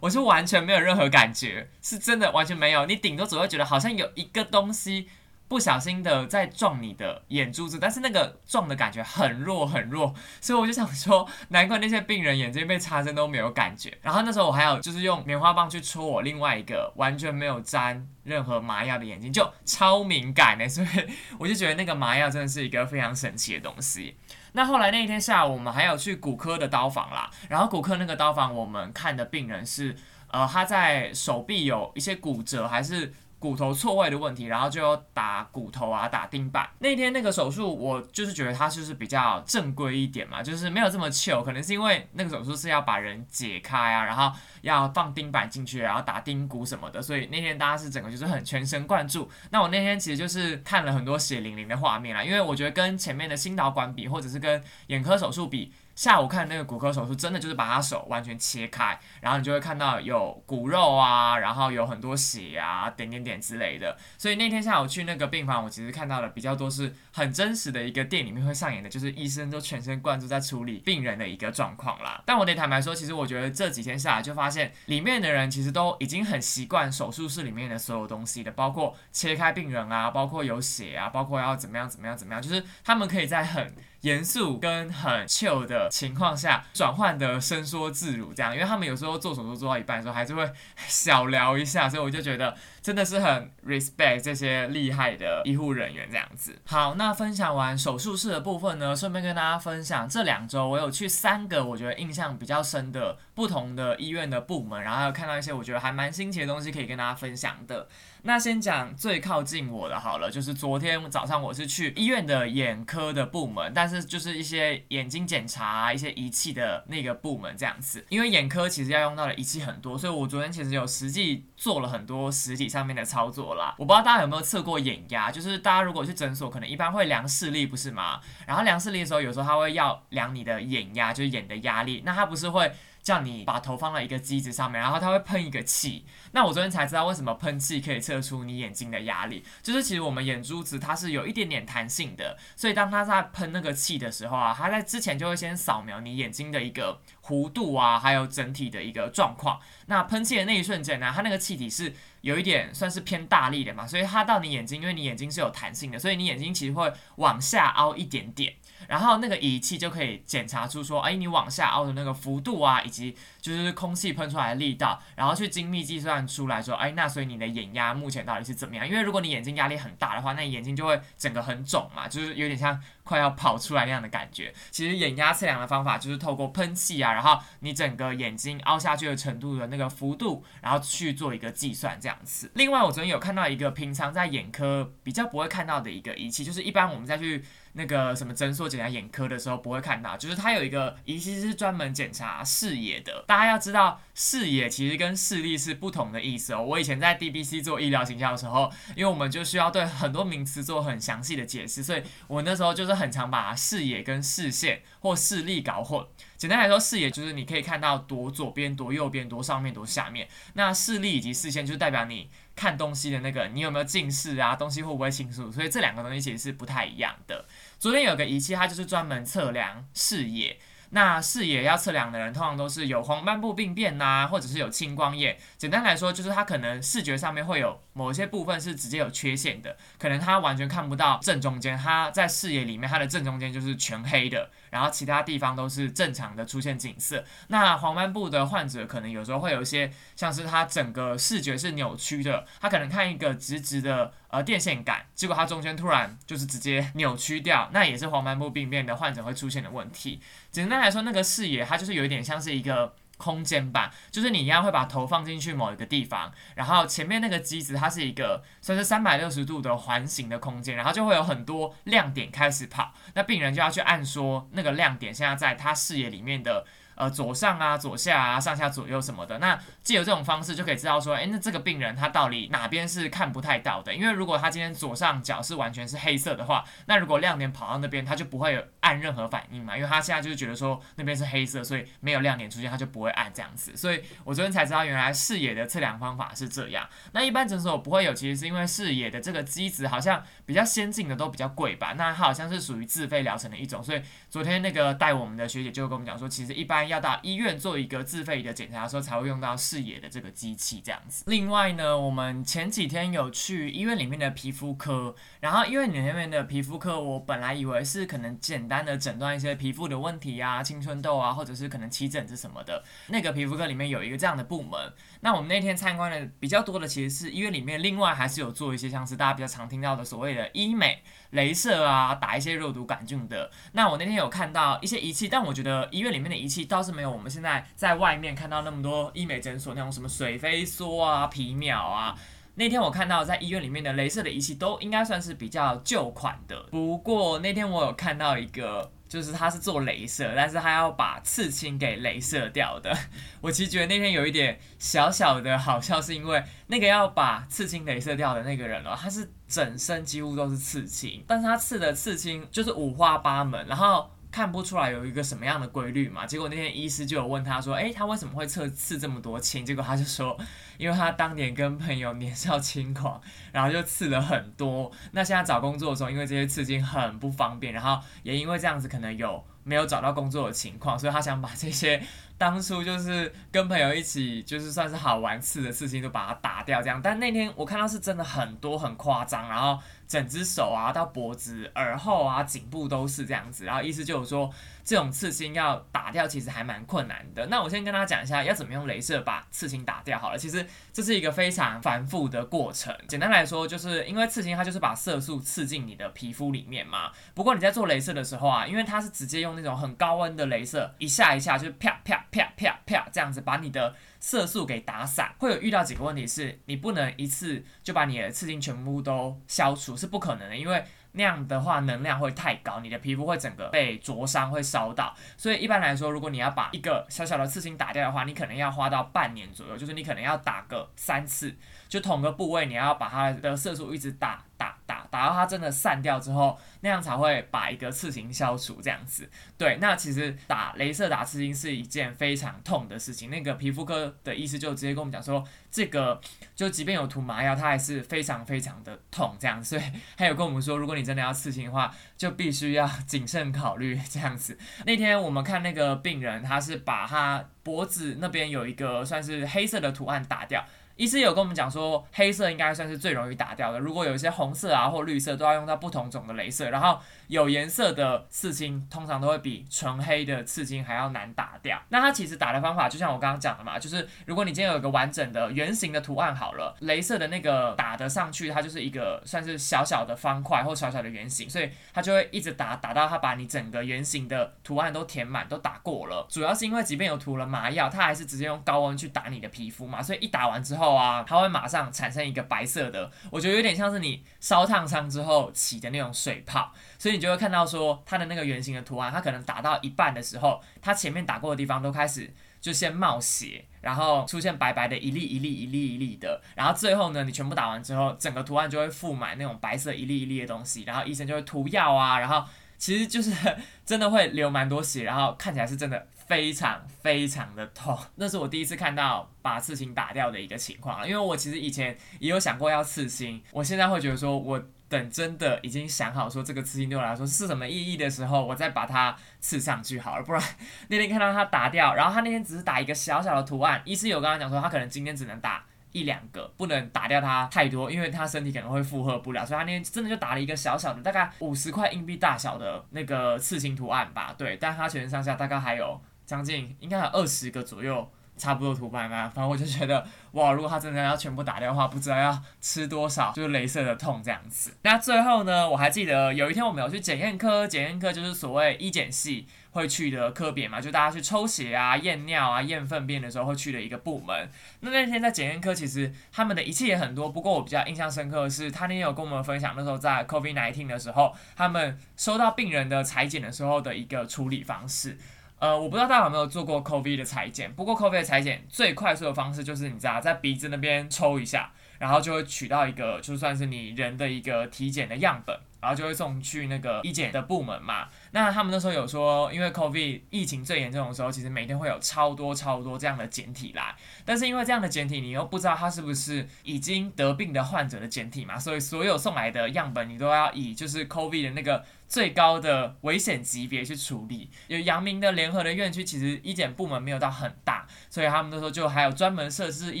我是完全没有任何感觉，是真的完全没有，你顶多只会觉得好像有一个东西。不小心的在撞你的眼珠子，但是那个撞的感觉很弱很弱，所以我就想说，难怪那些病人眼睛被插针都没有感觉。然后那时候我还有就是用棉花棒去戳我另外一个完全没有沾任何麻药的眼睛，就超敏感的，所以 我就觉得那个麻药真的是一个非常神奇的东西。那后来那一天下午，我们还有去骨科的刀房啦，然后骨科那个刀房我们看的病人是，呃，他在手臂有一些骨折还是。骨头错位的问题，然后就要打骨头啊，打钉板。那天那个手术，我就是觉得它就是比较正规一点嘛，就是没有这么糗，可能是因为那个手术是要把人解开啊，然后要放钉板进去，然后打钉骨什么的，所以那天大家是整个就是很全神贯注。那我那天其实就是看了很多血淋淋的画面啦，因为我觉得跟前面的心导管比，或者是跟眼科手术比。下午看那个骨科手术，真的就是把他手完全切开，然后你就会看到有骨肉啊，然后有很多血啊，点点点之类的。所以那天下午去那个病房，我其实看到的比较多是很真实的一个店里面会上演的，就是医生都全神贯注在处理病人的一个状况啦。但我得坦白说，其实我觉得这几天下来就发现，里面的人其实都已经很习惯手术室里面的所有东西的，包括切开病人啊，包括有血啊，包括要怎么样怎么样怎么样，就是他们可以在很。严肃跟很 chill 的情况下，转换的伸缩自如，这样，因为他们有时候做手术做到一半的时候，还是会小聊一下，所以我就觉得真的是很 respect 这些厉害的医护人员这样子。好，那分享完手术室的部分呢，顺便跟大家分享，这两周我有去三个我觉得印象比较深的不同的医院的部门，然后还有看到一些我觉得还蛮新奇的东西可以跟大家分享的。那先讲最靠近我的好了，就是昨天早上我是去医院的眼科的部门，但是就是一些眼睛检查、一些仪器的那个部门这样子。因为眼科其实要用到的仪器很多，所以我昨天其实有实际做了很多实体上面的操作啦。我不知道大家有没有测过眼压，就是大家如果去诊所，可能一般会量视力，不是吗？然后量视力的时候，有时候他会要量你的眼压，就是眼的压力。那他不是会？叫你把头放在一个机子上面，然后它会喷一个气。那我昨天才知道为什么喷气可以测出你眼睛的压力，就是其实我们眼珠子它是有一点点弹性的，所以当它在喷那个气的时候啊，它在之前就会先扫描你眼睛的一个弧度啊，还有整体的一个状况。那喷气的那一瞬间呢，它那个气体是有一点算是偏大力的嘛，所以它到你眼睛，因为你眼睛是有弹性的，所以你眼睛其实会往下凹一点点。然后那个仪器就可以检查出说，哎，你往下凹的那个幅度啊，以及就是空气喷出来的力道，然后去精密计算出来说，哎，那所以你的眼压目前到底是怎么样？因为如果你眼睛压力很大的话，那眼睛就会整个很肿嘛，就是有点像快要跑出来那样的感觉。其实眼压测量的方法就是透过喷气啊，然后你整个眼睛凹下去的程度的那个幅度，然后去做一个计算这样子。另外，我昨天有看到一个平常在眼科比较不会看到的一个仪器，就是一般我们再去。那个什么诊所检查眼科的时候不会看到，就是它有一个仪器是专门检查视野的。大家要知道，视野其实跟视力是不同的意思哦。我以前在 DBC 做医疗形象的时候，因为我们就需要对很多名词做很详细的解释，所以我那时候就是很常把视野跟视线或视力搞混。简单来说，视野就是你可以看到多左边、多右边、多上面、多下面。那视力以及视线就代表你看东西的那个，你有没有近视啊？东西会不会清楚？所以这两个东西其实是不太一样的。昨天有个仪器，它就是专门测量视野。那视野要测量的人，通常都是有黄斑部病变呐，或者是有青光眼。简单来说，就是他可能视觉上面会有某些部分是直接有缺陷的，可能他完全看不到正中间，他在视野里面，他的正中间就是全黑的。然后其他地方都是正常的出现景色。那黄斑部的患者可能有时候会有一些，像是他整个视觉是扭曲的，他可能看一个直直的呃电线杆，结果他中间突然就是直接扭曲掉，那也是黄斑部病变的患者会出现的问题。简单来说，那个视野它就是有一点像是一个。空间吧，就是你一样会把头放进去某一个地方，然后前面那个机子它是一个算是三百六十度的环形的空间，然后就会有很多亮点开始跑，那病人就要去按说那个亮点现在在他视野里面的。呃，左上啊，左下啊，上下左右什么的，那借由这种方式就可以知道说，哎，那这个病人他到底哪边是看不太到的？因为如果他今天左上角是完全是黑色的话，那如果亮点跑到那边，他就不会按任何反应嘛，因为他现在就是觉得说那边是黑色，所以没有亮点出现，他就不会按这样子。所以我昨天才知道，原来视野的测量方法是这样。那一般诊所不会有，其实是因为视野的这个机子好像比较先进的都比较贵吧？那它好像是属于自费疗程的一种，所以昨天那个带我们的学姐就跟我们讲说，其实一般。要到医院做一个自费的检查的时候，才会用到视野的这个机器这样子。另外呢，我们前几天有去医院里面的皮肤科，然后医院里面的皮肤科，我本来以为是可能简单的诊断一些皮肤的问题啊，青春痘啊，或者是可能起疹子什么的。那个皮肤科里面有一个这样的部门。那我们那天参观的比较多的，其实是医院里面另外还是有做一些像是大家比较常听到的所谓的医美、镭射啊，打一些肉毒杆菌的。那我那天有看到一些仪器，但我觉得医院里面的仪器。倒是没有我们现在在外面看到那么多医美诊所那种什么水飞梭啊、皮秒啊，那天我看到在医院里面的镭射的仪器都应该算是比较旧款的。不过那天我有看到一个，就是他是做镭射，但是他要把刺青给镭射掉的。我其实觉得那天有一点小小的好笑，是因为那个要把刺青镭射掉的那个人哦，他是整身几乎都是刺青，但是他刺的刺青就是五花八门，然后。看不出来有一个什么样的规律嘛？结果那天医师就有问他说：“诶，他为什么会刺刺这么多青？”结果他就说：“ 因为他当年跟朋友年少轻狂，然后就刺了很多。那现在找工作的时候，因为这些刺青很不方便，然后也因为这样子可能有没有找到工作的情况，所以他想把这些。”当初就是跟朋友一起，就是算是好玩刺的刺青，都把它打掉这样。但那天我看到是真的很多很夸张，然后整只手啊到脖子、耳后啊、颈部都是这样子。然后意思就是说，这种刺青要打掉其实还蛮困难的。那我先跟大家讲一下要怎么用镭射把刺青打掉好了。其实这是一个非常繁复的过程。简单来说，就是因为刺青它就是把色素刺进你的皮肤里面嘛。不过你在做镭射的时候啊，因为它是直接用那种很高温的镭射，一下一下就啪啪。啪啪啪，这样子把你的色素给打散，会有遇到几个问题，是你不能一次就把你的刺青全部都消除，是不可能的，因为那样的话能量会太高，你的皮肤会整个被灼伤，会烧到。所以一般来说，如果你要把一个小小的刺青打掉的话，你可能要花到半年左右，就是你可能要打个三次，就同个部位你要把它的色素一直打打打，打到它真的散掉之后。那样才会把一个刺青消除，这样子。对，那其实打镭射打刺青是一件非常痛的事情。那个皮肤科的医师就直接跟我们讲说，这个就即便有涂麻药，它还是非常非常的痛，这样。所以还有跟我们说，如果你真的要刺青的话，就必须要谨慎考虑这样子。那天我们看那个病人，他是把他脖子那边有一个算是黑色的图案打掉。医师有跟我们讲说，黑色应该算是最容易打掉的。如果有一些红色啊或绿色，都要用到不同种的镭射。然后有颜色的刺青通常都会比纯黑的刺青还要难打掉。那它其实打的方法就像我刚刚讲的嘛，就是如果你今天有一个完整的圆形的图案好了，镭射的那个打得上去，它就是一个算是小小的方块或小小的圆形，所以它就会一直打打到它把你整个圆形的图案都填满都打过了。主要是因为即便有涂了麻药，它还是直接用高温去打你的皮肤嘛，所以一打完之后。啊，它会马上产生一个白色的，我觉得有点像是你烧烫伤之后起的那种水泡，所以你就会看到说它的那个圆形的图案，它可能打到一半的时候，它前面打过的地方都开始就先冒血，然后出现白白的一粒一粒一粒一粒的，然后最后呢，你全部打完之后，整个图案就会覆满那种白色一粒一粒的东西，然后医生就会涂药啊，然后其实就是 真的会流蛮多血，然后看起来是真的。非常非常的痛，那是我第一次看到把刺青打掉的一个情况因为我其实以前也有想过要刺青，我现在会觉得说，我等真的已经想好说这个刺青对我来说是什么意义的时候，我再把它刺上去好了。不然 那天看到他打掉，然后他那天只是打一个小小的图案，医师有跟他讲说，他可能今天只能打一两个，不能打掉它太多，因为他身体可能会负荷不了，所以他那天真的就打了一个小小的，大概五十块硬币大小的那个刺青图案吧。对，但他全身上下大概还有。将近应该有二十个左右，差不多图案吧。反正我就觉得，哇，如果他真的要全部打掉的话，不知道要吃多少，就是镭射的痛这样子。那最后呢，我还记得有一天我们有去检验科，检验科就是所谓医检系会去的科别嘛，就大家去抽血啊、验尿啊、验粪便的时候会去的一个部门。那那天在检验科，其实他们的仪器也很多，不过我比较印象深刻的是，他那天有跟我们分享，那时候在 COVID nineteen 的时候，他们收到病人的裁剪的时候的一个处理方式。呃，我不知道大家有没有做过 COVID 的裁剪，不过 COVID 的裁剪最快速的方式就是你知道，在鼻子那边抽一下，然后就会取到一个就算是你人的一个体检的样本，然后就会送去那个医检的部门嘛。那他们那时候有说，因为 COVID 疫情最严重的时候，其实每天会有超多超多这样的简体来，但是因为这样的简体，你又不知道它是不是已经得病的患者的简体嘛，所以所有送来的样本你都要以就是 COVID 的那个。最高的危险级别去处理，有阳明的联合的院区，其实医检部门没有到很大，所以他们那时候就还有专门设置一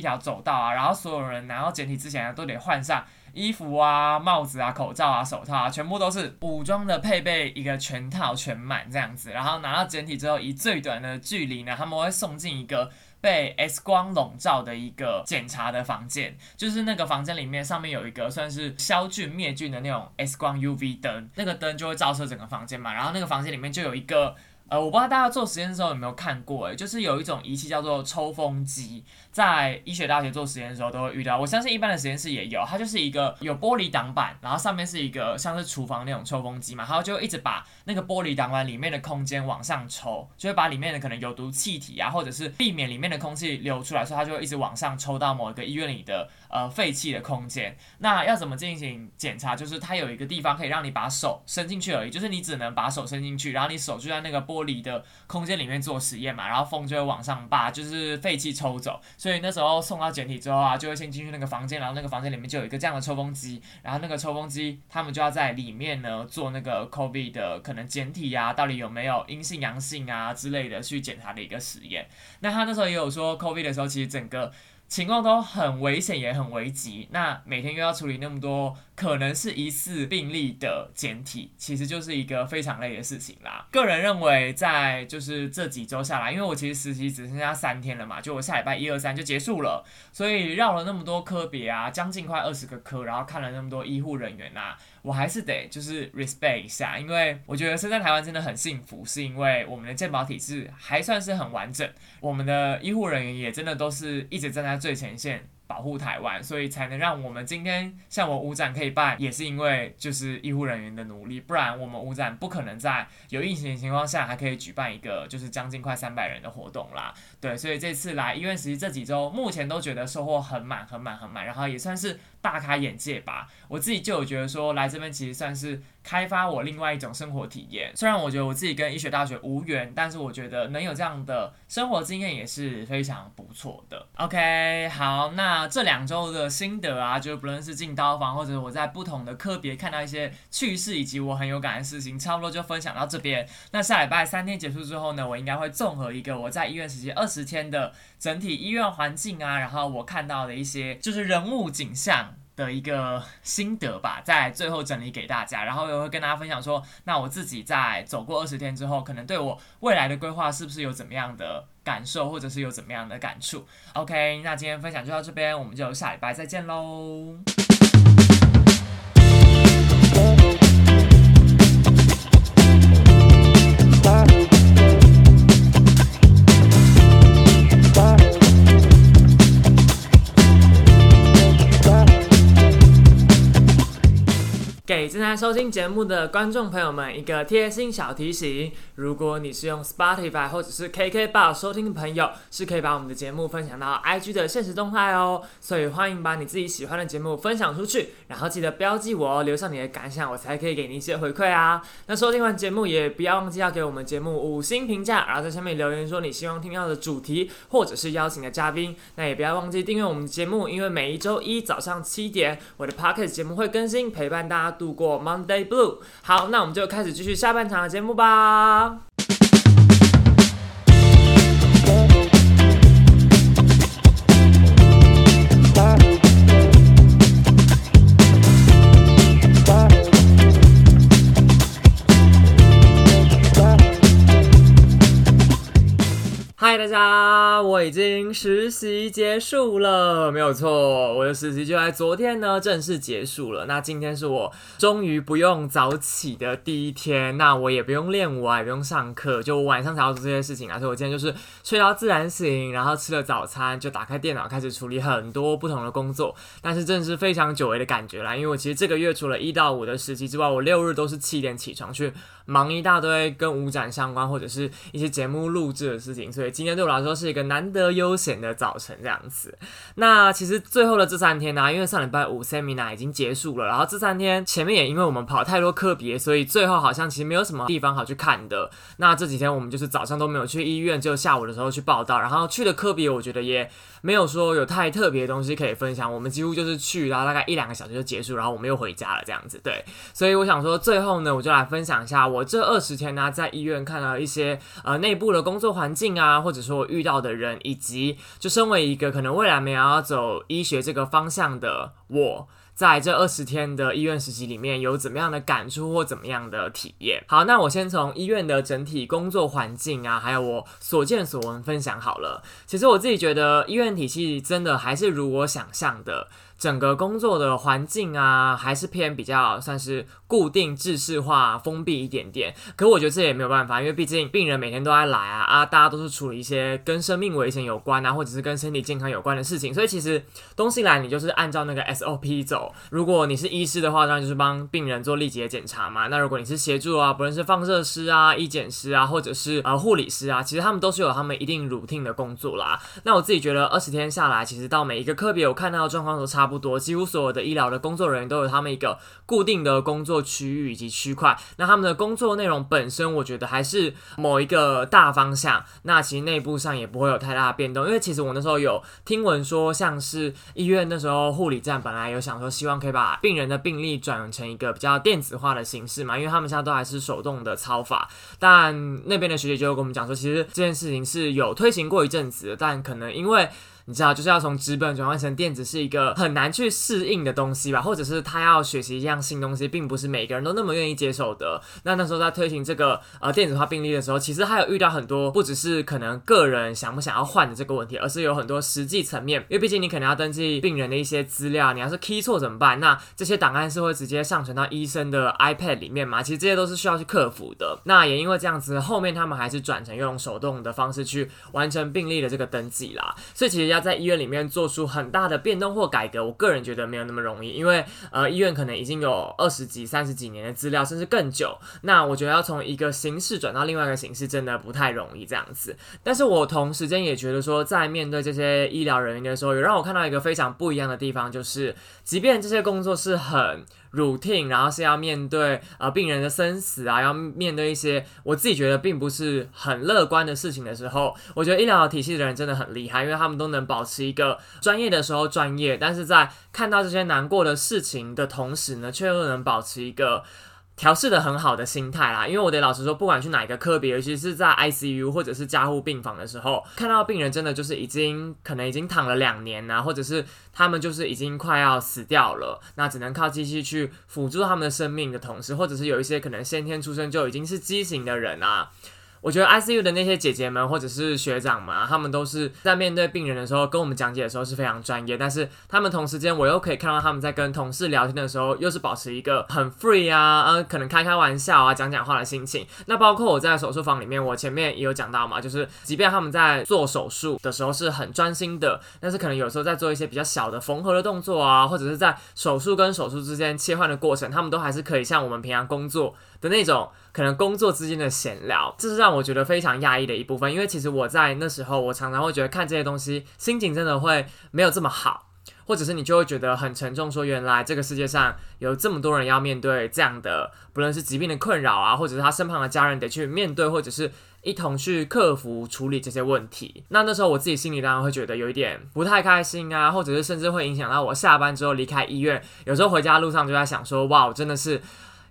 条走道啊，然后所有人拿到简体之前，都得换上衣服啊、帽子啊、口罩啊、手套啊，全部都是武装的配备一个全套全满这样子，然后拿到简体之后，以最短的距离呢，他们会送进一个。被 X 光笼罩的一个检查的房间，就是那个房间里面上面有一个算是消菌灭菌的那种 X 光 UV 灯，那个灯就会照射整个房间嘛。然后那个房间里面就有一个呃，我不知道大家做实验的时候有没有看过，哎，就是有一种仪器叫做抽风机，在医学大学做实验的时候都会遇到。我相信一般的实验室也有，它就是一个有玻璃挡板，然后上面是一个像是厨房那种抽风机嘛，然后就一直把那个玻璃挡板里面的空间往上抽，就会把里面的可能有毒气体啊，或者是避免里面的空气流出来，所以它就会一直往上抽到某一个医院里的呃废弃的空间。那要怎么进行检查？就是它有一个地方可以让你把手伸进去而已，就是你只能把手伸进去，然后你手就在那个玻璃的空间里面做实验嘛，然后风就会往上把就是废气抽走，所以那时候送到简体之后啊，就会先进去那个房间，然后那个房间里面就有一个这样的抽风机，然后那个抽风机他们就要在里面呢做那个 COVID 的可能简体啊，到底有没有阴性、阳性啊之类的去检查的一个实验。那他那时候也有说 COVID 的时候，其实整个。情况都很危险，也很危急。那每天又要处理那么多可能是疑似病例的简体，其实就是一个非常累的事情啦。个人认为，在就是这几周下来，因为我其实实习只剩下三天了嘛，就我下礼拜一二三就结束了，所以绕了那么多科别啊，将近快二十个科，然后看了那么多医护人员啊。我还是得就是 respect 一下，因为我觉得生在台湾真的很幸福，是因为我们的健保体制还算是很完整，我们的医护人员也真的都是一直站在最前线。保护台湾，所以才能让我们今天像我五展可以办，也是因为就是医护人员的努力，不然我们五展不可能在有疫情的情况下还可以举办一个就是将近快三百人的活动啦。对，所以这次来医院实习这几周，目前都觉得收获很满、很满、很满，然后也算是大开眼界吧。我自己就有觉得说，来这边其实算是。开发我另外一种生活体验，虽然我觉得我自己跟医学大学无缘，但是我觉得能有这样的生活经验也是非常不错的。OK，好，那这两周的心得啊，就不论是进刀房，或者我在不同的科别看到一些趣事，以及我很有感的事情，差不多就分享到这边。那下礼拜三天结束之后呢，我应该会综合一个我在医院实习二十天的整体医院环境啊，然后我看到的一些就是人物景象。的一个心得吧，在最后整理给大家，然后也会跟大家分享说，那我自己在走过二十天之后，可能对我未来的规划是不是有怎么样的感受，或者是有怎么样的感触？OK，那今天分享就到这边，我们就下礼拜再见喽。正在收听节目的观众朋友们一个贴心小提醒：如果你是用 Spotify 或者是 KK Bar 收听的朋友，是可以把我们的节目分享到 IG 的现实动态哦。所以欢迎把你自己喜欢的节目分享出去，然后记得标记我哦，留下你的感想，我才可以给你一些回馈啊。那收听完节目也不要忘记要给我们节目五星评价，然后在下面留言说你希望听到的主题或者是邀请的嘉宾。那也不要忘记订阅我们的节目，因为每一周一早上七点，我的 Podcast 节目会更新，陪伴大家。度过 Monday Blue，好，那我们就开始继续下半场的节目吧。job. 嗨，大家，我已经实习结束了，没有错，我的实习就在昨天呢正式结束了。那今天是我终于不用早起的第一天，那我也不用练舞啊，也不用上课，就晚上才要做这些事情啊。所以我今天就是睡到自然醒，然后吃了早餐，就打开电脑开始处理很多不同的工作。但是真的是非常久违的感觉啦，因为我其实这个月除了一到五的实习之外，我六日都是七点起床去忙一大堆跟舞展相关或者是一些节目录制的事情，所以。今天对我来说是一个难得悠闲的早晨，这样子。那其实最后的这三天呢，因为上礼拜五 seminar 已经结束了，然后这三天前面也因为我们跑太多课别，所以最后好像其实没有什么地方好去看的。那这几天我们就是早上都没有去医院，只有下午的时候去报道，然后去的课别我觉得也没有说有太特别的东西可以分享。我们几乎就是去，然后大概一两个小时就结束，然后我们又回家了，这样子。对，所以我想说最后呢，我就来分享一下我这二十天呢在医院看到一些呃内部的工作环境啊。或者说我遇到的人，以及就身为一个可能未来没有要走医学这个方向的我，在这二十天的医院实习里面有怎么样的感触或怎么样的体验？好，那我先从医院的整体工作环境啊，还有我所见所闻分享好了。其实我自己觉得医院体系真的还是如我想象的。整个工作的环境啊，还是偏比较算是固定、制式化、封闭一点点。可我觉得这也没有办法，因为毕竟病人每天都在来啊啊，大家都是处理一些跟生命危险有关啊，或者是跟身体健康有关的事情，所以其实东西来你就是按照那个 SOP 走。如果你是医师的话，当然就是帮病人做立即的检查嘛。那如果你是协助啊，不论是放射师啊、医检师啊，或者是呃护理师啊，其实他们都是有他们一定 routine 的工作啦。那我自己觉得二十天下来，其实到每一个科别我看到的状况都差差不多，几乎所有的医疗的工作人员都有他们一个固定的工作区域以及区块。那他们的工作内容本身，我觉得还是某一个大方向。那其实内部上也不会有太大的变动，因为其实我那时候有听闻说，像是医院那时候护理站本来有想说，希望可以把病人的病历转成一个比较电子化的形式嘛，因为他们现在都还是手动的操法。但那边的学姐就跟我们讲说，其实这件事情是有推行过一阵子，但可能因为。你知道，就是要从纸本转换成电子，是一个很难去适应的东西吧？或者是他要学习一样新东西，并不是每个人都那么愿意接受的。那那时候在推行这个呃电子化病历的时候，其实还有遇到很多，不只是可能个人想不想要换的这个问题，而是有很多实际层面。因为毕竟你可能要登记病人的一些资料，你要是 key 错怎么办？那这些档案是会直接上传到医生的 iPad 里面嘛？其实这些都是需要去克服的。那也因为这样子，后面他们还是转成用手动的方式去完成病历的这个登记啦。所以其实要在医院里面。做出很大的变动或改革，我个人觉得没有那么容易，因为呃，医院可能已经有二十几、三十几年的资料，甚至更久。那我觉得要从一个形式转到另外一个形式，真的不太容易这样子。但是我同时间也觉得说，在面对这些医疗人员的时候，有让我看到一个非常不一样的地方，就是即便这些工作是很。routine，然后是要面对呃病人的生死啊，要面对一些我自己觉得并不是很乐观的事情的时候，我觉得医疗体系的人真的很厉害，因为他们都能保持一个专业的时候专业，但是在看到这些难过的事情的同时呢，却又能保持一个。调试的很好的心态啦，因为我得老实说，不管去哪一个科别，尤其是在 ICU 或者是加护病房的时候，看到病人真的就是已经可能已经躺了两年啊，或者是他们就是已经快要死掉了，那只能靠机器去辅助他们的生命的同时，或者是有一些可能先天出生就已经是畸形的人啊。我觉得 ICU 的那些姐姐们或者是学长们，他们都是在面对病人的时候，跟我们讲解的时候是非常专业。但是他们同时间，我又可以看到他们在跟同事聊天的时候，又是保持一个很 free 啊，呃，可能开开玩笑啊，讲讲话的心情。那包括我在手术房里面，我前面也有讲到嘛，就是即便他们在做手术的时候是很专心的，但是可能有时候在做一些比较小的缝合的动作啊，或者是在手术跟手术之间切换的过程，他们都还是可以像我们平常工作。的那种可能工作之间的闲聊，这是让我觉得非常压抑的一部分。因为其实我在那时候，我常常会觉得看这些东西，心情真的会没有这么好，或者是你就会觉得很沉重。说原来这个世界上有这么多人要面对这样的，不论是疾病的困扰啊，或者是他身旁的家人得去面对，或者是一同去克服处理这些问题。那那时候我自己心里当然会觉得有一点不太开心啊，或者是甚至会影响到我下班之后离开医院。有时候回家路上就在想说，哇，我真的是。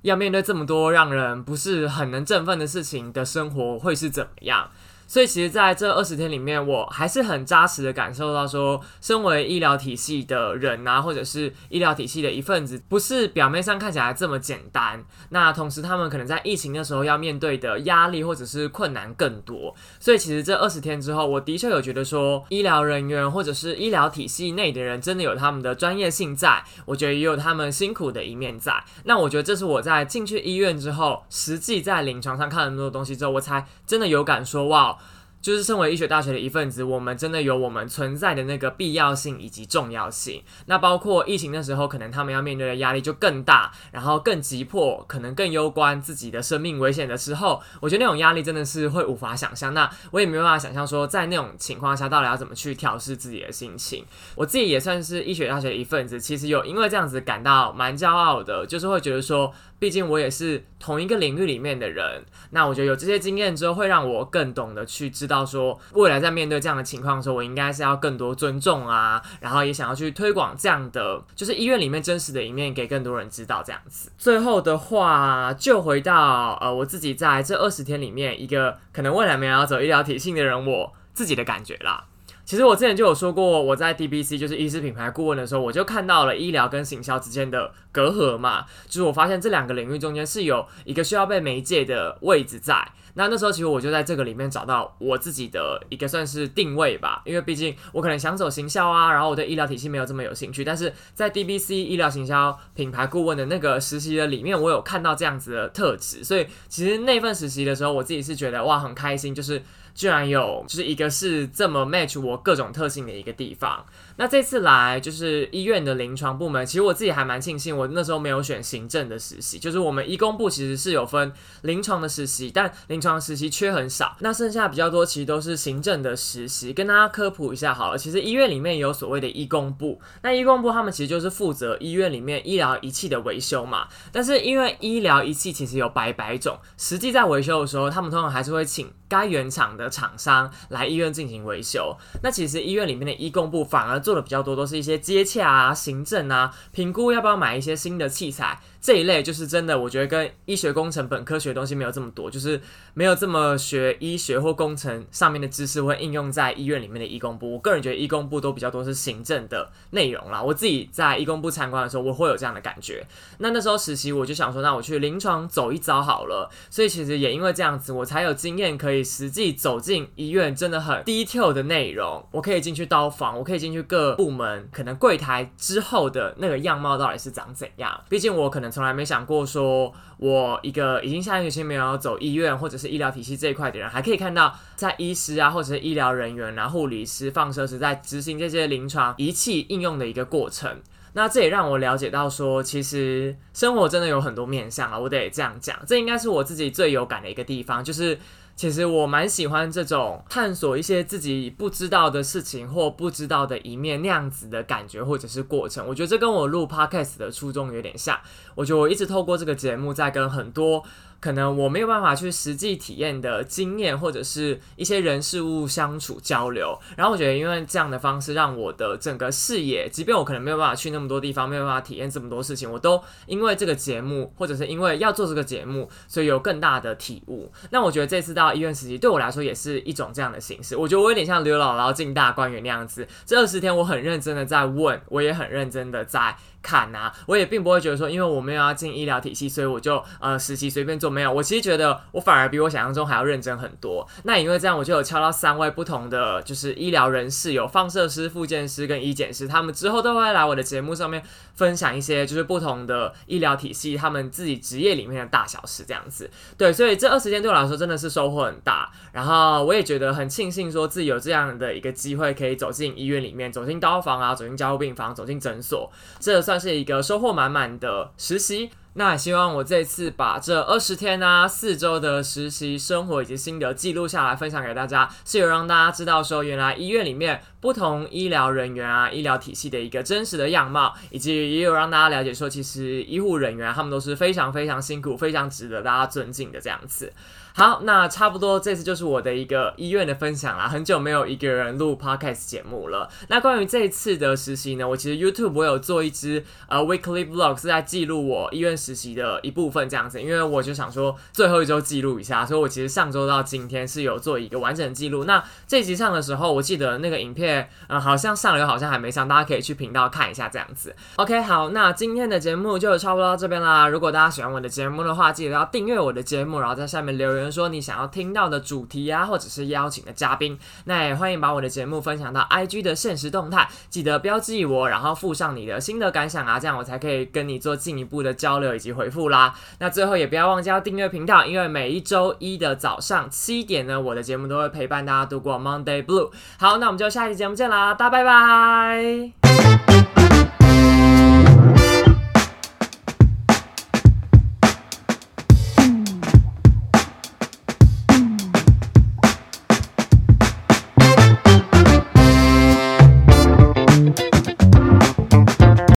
要面对这么多让人不是很能振奋的事情的生活，会是怎么样？所以其实，在这二十天里面，我还是很扎实的感受到，说，身为医疗体系的人啊，或者是医疗体系的一份子，不是表面上看起来这么简单。那同时，他们可能在疫情的时候要面对的压力或者是困难更多。所以，其实这二十天之后，我的确有觉得说，医疗人员或者是医疗体系内的人，真的有他们的专业性在，我觉得也有他们辛苦的一面在。那我觉得这是我在进去医院之后，实际在临床上看了那么多东西之后，我才真的有感说，哇。就是身为医学大学的一份子，我们真的有我们存在的那个必要性以及重要性。那包括疫情的时候，可能他们要面对的压力就更大，然后更急迫，可能更攸关自己的生命危险的时候，我觉得那种压力真的是会无法想象。那我也没办法想象说，在那种情况下，到底要怎么去调试自己的心情。我自己也算是医学大学的一份子，其实有因为这样子感到蛮骄傲的，就是会觉得说。毕竟我也是同一个领域里面的人，那我觉得有这些经验之后，会让我更懂得去知道说，未来在面对这样的情况的时候，我应该是要更多尊重啊，然后也想要去推广这样的，就是医院里面真实的一面给更多人知道这样子。最后的话，就回到呃我自己在这二十天里面，一个可能未来没有要走医疗体系的人，我自己的感觉啦。其实我之前就有说过，我在 DBC 就是医师品牌顾问的时候，我就看到了医疗跟行销之间的隔阂嘛，就是我发现这两个领域中间是有一个需要被媒介的位置在。那那时候其实我就在这个里面找到我自己的一个算是定位吧，因为毕竟我可能想走行销啊，然后我对医疗体系没有这么有兴趣，但是在 DBC 医疗行销品牌顾问的那个实习的里面，我有看到这样子的特质，所以其实那份实习的时候，我自己是觉得哇很开心，就是居然有就是一个是这么 match 我各种特性的一个地方。那这次来就是医院的临床部门，其实我自己还蛮庆幸，我那时候没有选行政的实习，就是我们医工部其实是有分临床的实习，但临床实习缺很少，那剩下比较多其实都是行政的实习。跟大家科普一下好了，其实医院里面有所谓的医工部，那医工部他们其实就是负责医院里面医疗仪器的维修嘛。但是因为医疗仪器其实有百百种，实际在维修的时候，他们通常还是会请该原厂的厂商来医院进行维修。那其实医院里面的医工部反而做的比较多，都是一些接洽啊、行政啊、评估要不要买一些新的器材这一类，就是真的，我觉得跟医学工程本科学的东西没有这么多，就是没有这么学医学或工程上面的知识会应用在医院里面的医工部。我个人觉得医工部都比较多是行政的内容啦。我自己在医工部参观的时候，我会有这样的感觉。那那时候实习，我就想说，那我去临床走一遭好了。所以其实也因为这样子，我才有经验可以实际走进医院，真的很 detail 的内容，我可以进去刀房，我可以进去各部门，可能柜台之后的那个样貌到底是长怎样。毕竟我可能从来没想过，说我一个已经下定决心没有要走医院或者是医疗体系这一块的人，还可以看到在医师啊，或者是医疗人员啊、护理师、放射师在执行这些临床仪器应用的一个过程。那这也让我了解到，说其实生活真的有很多面向啊，我得这样讲，这应该是我自己最有感的一个地方，就是。其实我蛮喜欢这种探索一些自己不知道的事情或不知道的一面那样子的感觉或者是过程。我觉得这跟我录 podcast 的初衷有点像。我觉得我一直透过这个节目在跟很多。可能我没有办法去实际体验的经验，或者是一些人事物相处交流。然后我觉得，因为这样的方式，让我的整个视野，即便我可能没有办法去那么多地方，没有办法体验这么多事情，我都因为这个节目，或者是因为要做这个节目，所以有更大的体悟。那我觉得这次到医院实习，对我来说也是一种这样的形式。我觉得我有点像刘姥姥进大观园那样子，这二十天我很认真的在问，我也很认真的在。看啊，我也并不会觉得说，因为我没有要进医疗体系，所以我就呃实习随便做。没有，我其实觉得我反而比我想象中还要认真很多。那因为这样，我就有敲到三位不同的就是医疗人士，有放射师、复健师跟医检师，他们之后都会来我的节目上面分享一些就是不同的医疗体系他们自己职业里面的大小事这样子。对，所以这二十天对我来说真的是收获很大。然后我也觉得很庆幸，说自己有这样的一个机会，可以走进医院里面，走进刀房啊，走进加护病房，走进诊所，这算。算是一个收获满满的实习。那希望我这次把这二十天啊、四周的实习生活以及心得记录下来，分享给大家，是有让大家知道说，原来医院里面不同医疗人员啊、医疗体系的一个真实的样貌，以及也有让大家了解说，其实医护人员他们都是非常非常辛苦、非常值得大家尊敬的这样子。好，那差不多这次就是我的一个医院的分享啦。很久没有一个人录 podcast 节目了。那关于这一次的实习呢，我其实 YouTube 我有做一支呃 weekly vlog，是在记录我医院实习的一部分这样子。因为我就想说最后一周记录一下，所以我其实上周到今天是有做一个完整记录。那这集上的时候，我记得那个影片呃好像上了，又好像还没上，大家可以去频道看一下这样子。OK，好，那今天的节目就差不多到这边啦。如果大家喜欢我的节目的话，记得要订阅我的节目，然后在下面留言。说你想要听到的主题啊，或者是邀请的嘉宾，那也欢迎把我的节目分享到 IG 的现实动态，记得标记我，然后附上你的心得感想啊，这样我才可以跟你做进一步的交流以及回复啦。那最后也不要忘记要订阅频道，因为每一周一的早上七点呢，我的节目都会陪伴大家度过 Monday Blue。好，那我们就下一期节目见啦，大家拜拜。